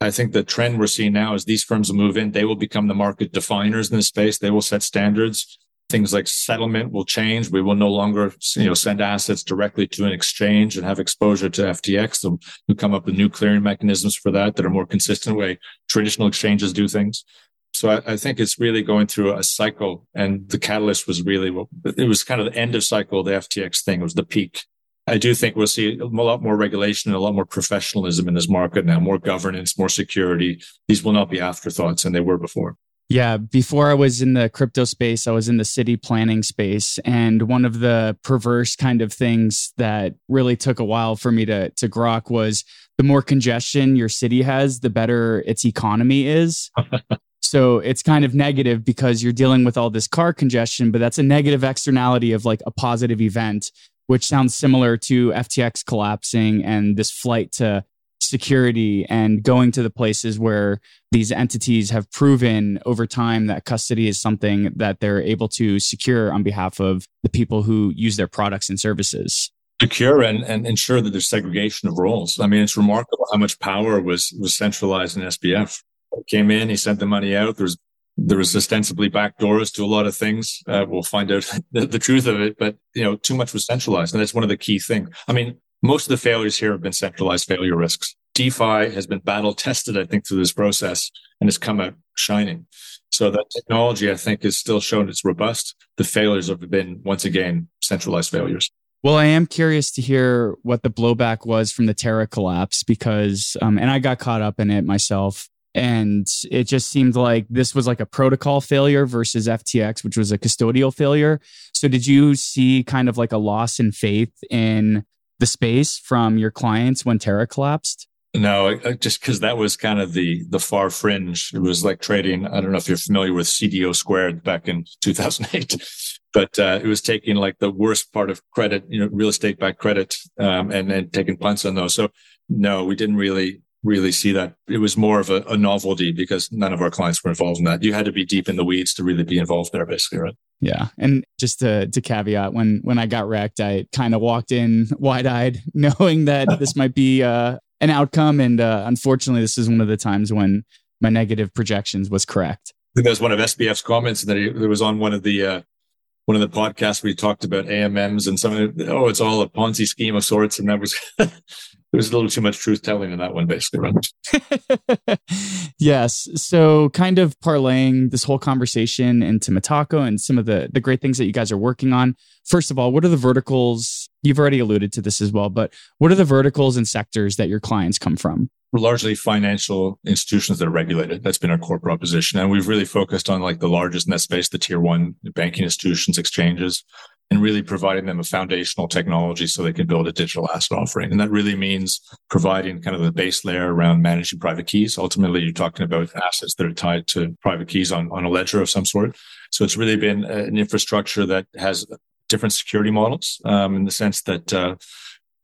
I think the trend we're seeing now is these firms will move in. They will become the market definers in this space. They will set standards. Things like settlement will change. We will no longer, you know, send assets directly to an exchange and have exposure to FTX. So we come up with new clearing mechanisms for that that are more consistent way traditional exchanges do things. So I, I, think it's really going through a cycle, and the catalyst was really it was kind of the end of cycle. The FTX thing was the peak, I do think we'll see a lot more regulation and a lot more professionalism in this market now, more governance, more security. These will not be afterthoughts, and they were before. Yeah, before I was in the crypto space, I was in the city planning space. And one of the perverse kind of things that really took a while for me to, to grok was the more congestion your city has, the better its economy is. so it's kind of negative because you're dealing with all this car congestion, but that's a negative externality of like a positive event which sounds similar to FTX collapsing and this flight to security and going to the places where these entities have proven over time that custody is something that they're able to secure on behalf of the people who use their products and services secure and, and ensure that there's segregation of roles. I mean, it's remarkable how much power was was centralized in SBF. came in, he sent the money out. There's there was ostensibly backdoors to a lot of things. Uh, we'll find out the, the, truth of it, but you know, too much was centralized, and that's one of the key things. I mean, most of the failures here have been centralized failure risks. DeFi has been battle tested, I think, through this process, and has come out shining. So that technology, I think, is still shown it's robust. The failures have been once again centralized failures. Well, I am curious to hear what the blowback was from the Terra collapse because, um, and I got caught up in it myself and it just seemed like this was like a protocol failure versus FTX, which was a custodial failure. So, did you see kind of like a loss in faith in the space from your clients when Terra collapsed? No, just because that was kind of the the far fringe. It was like trading. I don't know if you're familiar with CDO squared back in 2008, but uh, it was taking like the worst part of credit, you know, real estate backed credit, um, and and taking punts on those. So no, we didn't really really see that. It was more of a, a, novelty because none of our clients were involved in that. You had to be deep in the weeds to really be involved there, basically, right? Yeah. And just to, to caveat, when when I got wrecked, I kind of walked in wide eyed, knowing that this might be uh, an outcome. And uh, unfortunately, this is one of the times when my negative projections was correct. I think that was one of SBF's comments that it, was on one of the uh, one of the podcasts we talked about AMMs and some of it, oh, it's all a Ponzi scheme of sorts. And that was, there was a little too much truth telling in that one, basically. Right? yes. So kind of parlaying this whole conversation into Metaco and some of the, the great things that you guys are working on. First of all, what are the verticals? You've already alluded to this as well, but what are the verticals and sectors that your clients come from? We're largely financial institutions that are regulated. That's been our core proposition. And we've really focused on like the largest in that space, the tier one banking institutions, exchanges, and really providing them a foundational technology so they can build a digital asset offering. And that really means providing kind of the base layer around managing private keys. Ultimately, you're talking about assets that are tied to private keys on, on a ledger of some sort. So it's really been an infrastructure that has different security models um, in the sense that uh,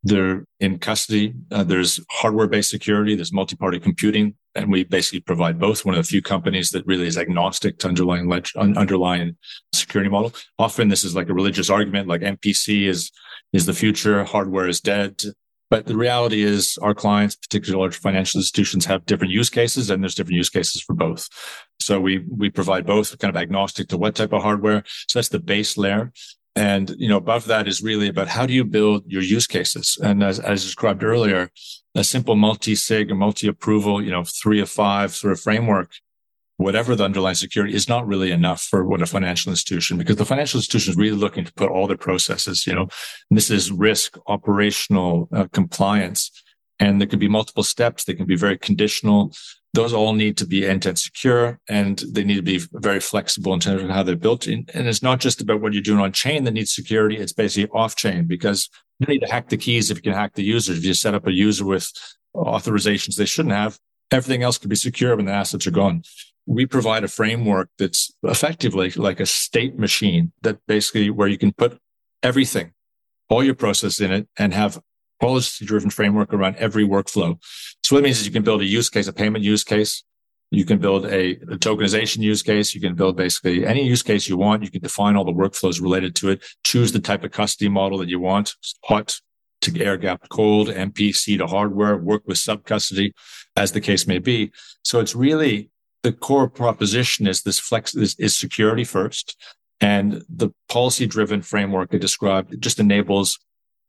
they're in custody. Uh, there's hardware based security. There's multi party computing. And we basically provide both. One of the few companies that really is agnostic to underlying underlying security model. Often this is like a religious argument, like MPC is, is the future. Hardware is dead. But the reality is our clients, particularly large financial institutions, have different use cases and there's different use cases for both. So we, we provide both kind of agnostic to what type of hardware. So that's the base layer. And, you know, above that is really about how do you build your use cases? And as, as described earlier, a simple multi-sig or multi-approval, you know, three of five sort of framework, whatever the underlying security is not really enough for what a financial institution, because the financial institution is really looking to put all their processes, you know, this is risk, operational uh, compliance, and there can be multiple steps. They can be very conditional those all need to be end-to-end secure and they need to be very flexible in terms of how they're built. And it's not just about what you're doing on chain that needs security. It's basically off chain because you need to hack the keys if you can hack the users. If you set up a user with authorizations they shouldn't have, everything else could be secure when the assets are gone. We provide a framework that's effectively like a state machine that basically where you can put everything, all your process in it and have policy driven framework around every workflow. So what it means is you can build a use case, a payment use case. You can build a, a, tokenization use case. You can build basically any use case you want. You can define all the workflows related to it. Choose the type of custody model that you want. Hot to air gap cold, MPC to hardware, work with sub custody as the case may be. So it's really the core proposition is this flex is, is security first. And the policy driven framework I described just enables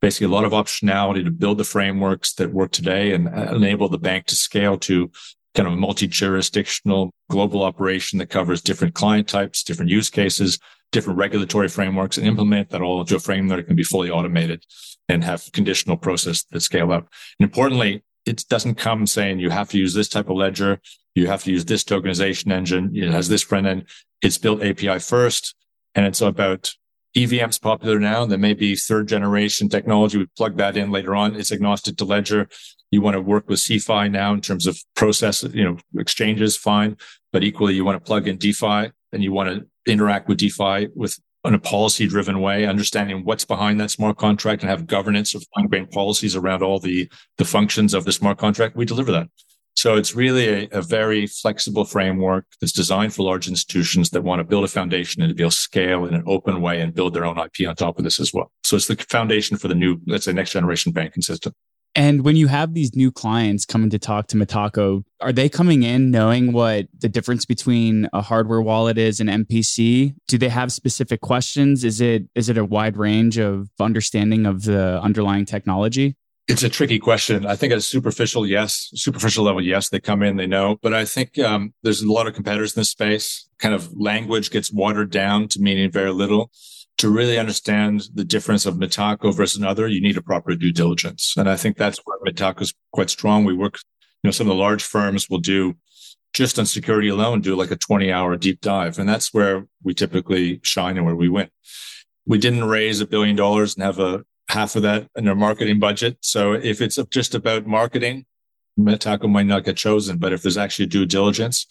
basically a lot of optionality to build the frameworks that work today and uh, enable the bank to scale to kind of a multi-jurisdictional global operation that covers different client types, different use cases, different regulatory frameworks and implement that all into a framework that can be fully automated and have conditional process that scale up. And importantly, it doesn't come saying you have to use this type of ledger. You have to use this tokenization engine. It has this front end. It's built API first. And it's about EVM's popular now. There may be third generation technology. We plug that in later on. It's agnostic to ledger. You want to work with CeFi now in terms of process, you know, exchanges, fine. But equally, you want to plug in DeFi and you want to interact with DeFi with in a policy driven way, understanding what's behind that smart contract and have governance of fine grained policies around all the, the functions of the smart contract. We deliver that. So it's really a, a, very flexible framework that's designed for large institutions that want to build a foundation and to be able to scale in an open way and build their own IP on top of this as well. So it's the foundation for the new, let's say, next generation banking system. And when you have these new clients coming to talk to Metaco, are they coming in knowing what the difference between a hardware wallet is and MPC? Do they have specific questions? Is it is it a wide range of understanding of the underlying technology? It's a tricky question. I think at a superficial, yes, superficial level, yes, they come in, they know. But I think um, there's a lot of competitors in this space. Kind of language gets watered down to meaning very little. To really understand the difference of Metaco versus another, you need a proper due diligence. And I think that's where Metaco is quite strong. We work, you know, some of the large firms will do just on security alone, do like a 20 hour deep dive. And that's where we typically shine and where we win. We didn't raise a billion dollars and have a half of that in our marketing budget. So if it's just about marketing, Metaco might not get chosen. But if there's actually due diligence,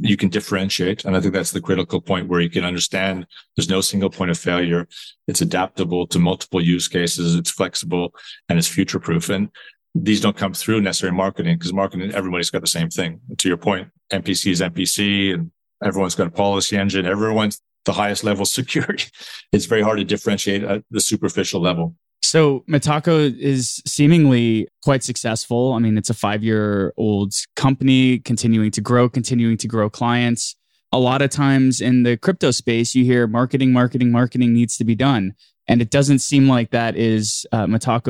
you can differentiate. And I think that's the critical point where you can understand there's no single point of failure. It's adaptable to multiple use cases. It's flexible and it's future proof. And these don't come through necessary marketing because marketing, everybody's got the same thing. To your point, MPC is MPC and everyone's got a policy engine. Everyone's the highest level security. It's very hard to differentiate at the superficial level. So Metaco is seemingly quite successful. I mean, it's a five year old company continuing to grow, continuing to grow clients. A lot of times in the crypto space, you hear marketing, marketing, marketing needs to be done. And it doesn't seem like that is uh,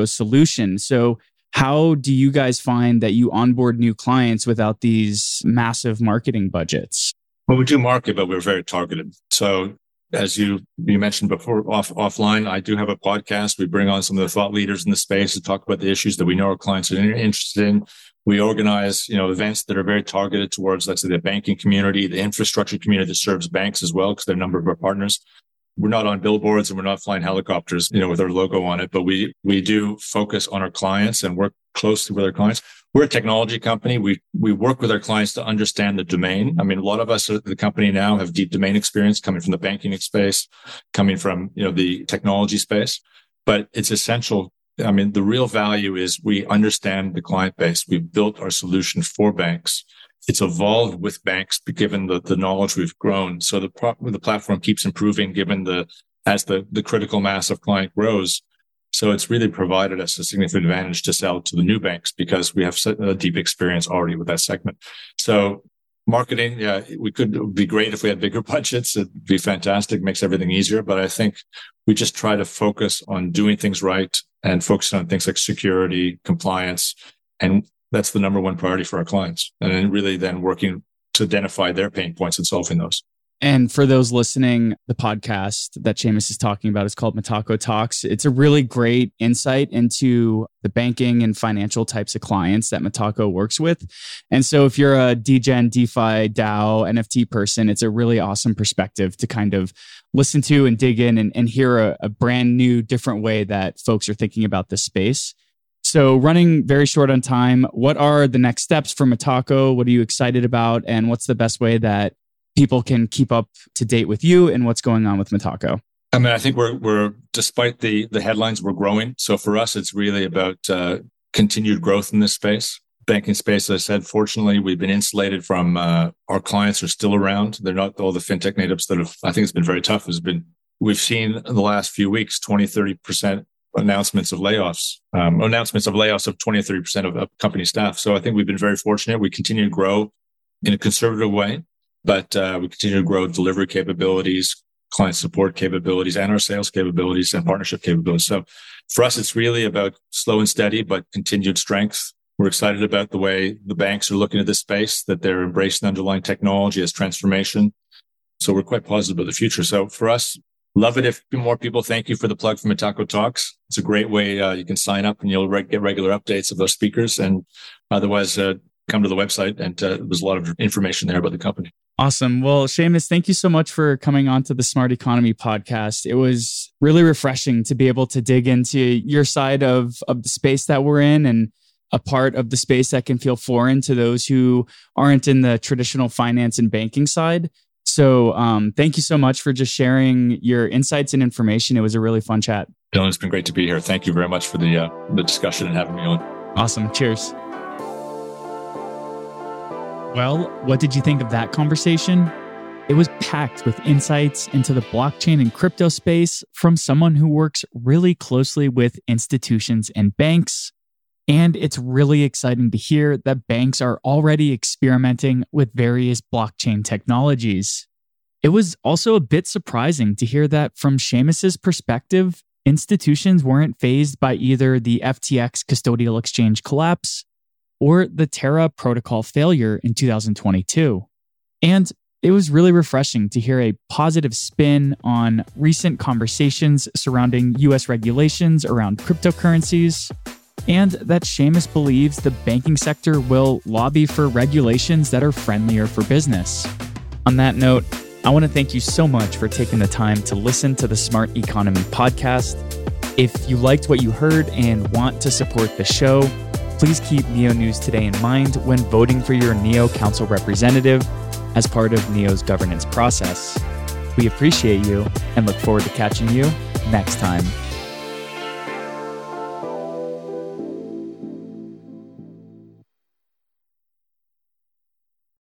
solution. So how do you guys find that you onboard new clients without these massive marketing budgets? Well, we do market, but we're very targeted. So as you you mentioned before off offline, I do have a podcast. We bring on some of the thought leaders in the space to talk about the issues that we know our clients are interested in. We organize, you know, events that are very targeted towards, let's say, the banking community, the infrastructure community that serves banks as well, because they're a number of our partners. We're not on billboards and we're not flying helicopters, you know, with our logo on it, but we we do focus on our clients and work closely with our clients. We're a technology company. We we work with our clients to understand the domain. I mean, a lot of us at the company now have deep domain experience coming from the banking space, coming from you know the technology space. But it's essential. I mean, the real value is we understand the client base. We've built our solution for banks. It's evolved with banks, given the, the knowledge we've grown. So the pro- the platform keeps improving, given the as the the critical mass of client grows. So it's really provided us a significant advantage to sell to the new banks because we have a deep experience already with that segment. So marketing, yeah, we could be great if we had bigger budgets. It'd be fantastic, makes everything easier. But I think we just try to focus on doing things right and focus on things like security, compliance. And that's the number one priority for our clients. And then really then working to identify their pain points and solving those. And for those listening, the podcast that Seamus is talking about is called Metaco Talks. It's a really great insight into the banking and financial types of clients that Metaco works with. And so if you're a degen, DeFi, DAO, NFT person, it's a really awesome perspective to kind of listen to and dig in and, and hear a, a brand new, different way that folks are thinking about this space. So, running very short on time, what are the next steps for Metaco? What are you excited about? And what's the best way that people can keep up to date with you and what's going on with Metaco? I mean, I think we're we're despite the the headlines, we're growing. So for us, it's really about uh, continued growth in this space, banking space. As I said, fortunately, we've been insulated from uh, our clients are still around. They're not all the fintech natives that have. I think it's been very tough. Has been we've seen in the last few weeks 20, 30 percent announcements of layoffs, um, announcements of layoffs of 20 or 30 percent of, of company staff. So I think we've been very fortunate. We continue to grow in a conservative way but uh, we continue to grow delivery capabilities, client support capabilities, and our sales capabilities and partnership capabilities. So for us, it's really about slow and steady, but continued strength. We're excited about the way the banks are looking at this space, that they're embracing underlying technology as transformation. So we're quite positive about the future. So for us, love it if more people thank you for the plug from Metaco Talks. It's a great way uh, you can sign up and you'll re- get regular updates of those speakers. And otherwise, uh, come to the website and uh, there's a lot of information there about the company. Awesome. Well, Seamus, thank you so much for coming on to the Smart Economy podcast. It was really refreshing to be able to dig into your side of, of the space that we're in and a part of the space that can feel foreign to those who aren't in the traditional finance and banking side. So, um, thank you so much for just sharing your insights and information. It was a really fun chat. Dylan, it's been great to be here. Thank you very much for the uh, the discussion and having me on. Awesome. Cheers. Well, what did you think of that conversation? It was packed with insights into the blockchain and crypto space from someone who works really closely with institutions and banks. And it's really exciting to hear that banks are already experimenting with various blockchain technologies. It was also a bit surprising to hear that from Seamus's perspective, institutions weren't fazed by either the FTX custodial exchange collapse or the Terra protocol failure in 2022. And it was really refreshing to hear a positive spin on recent conversations surrounding US regulations around cryptocurrencies, and that Seamus believes the banking sector will lobby for regulations that are friendlier for business. On that note, I want to thank you so much for taking the time to listen to the Smart Economy podcast. If you liked what you heard and want to support the show, please keep Neo News Today in mind when voting for your Neo Council representative as part of Neo's governance process. We appreciate you and look forward to catching you next time.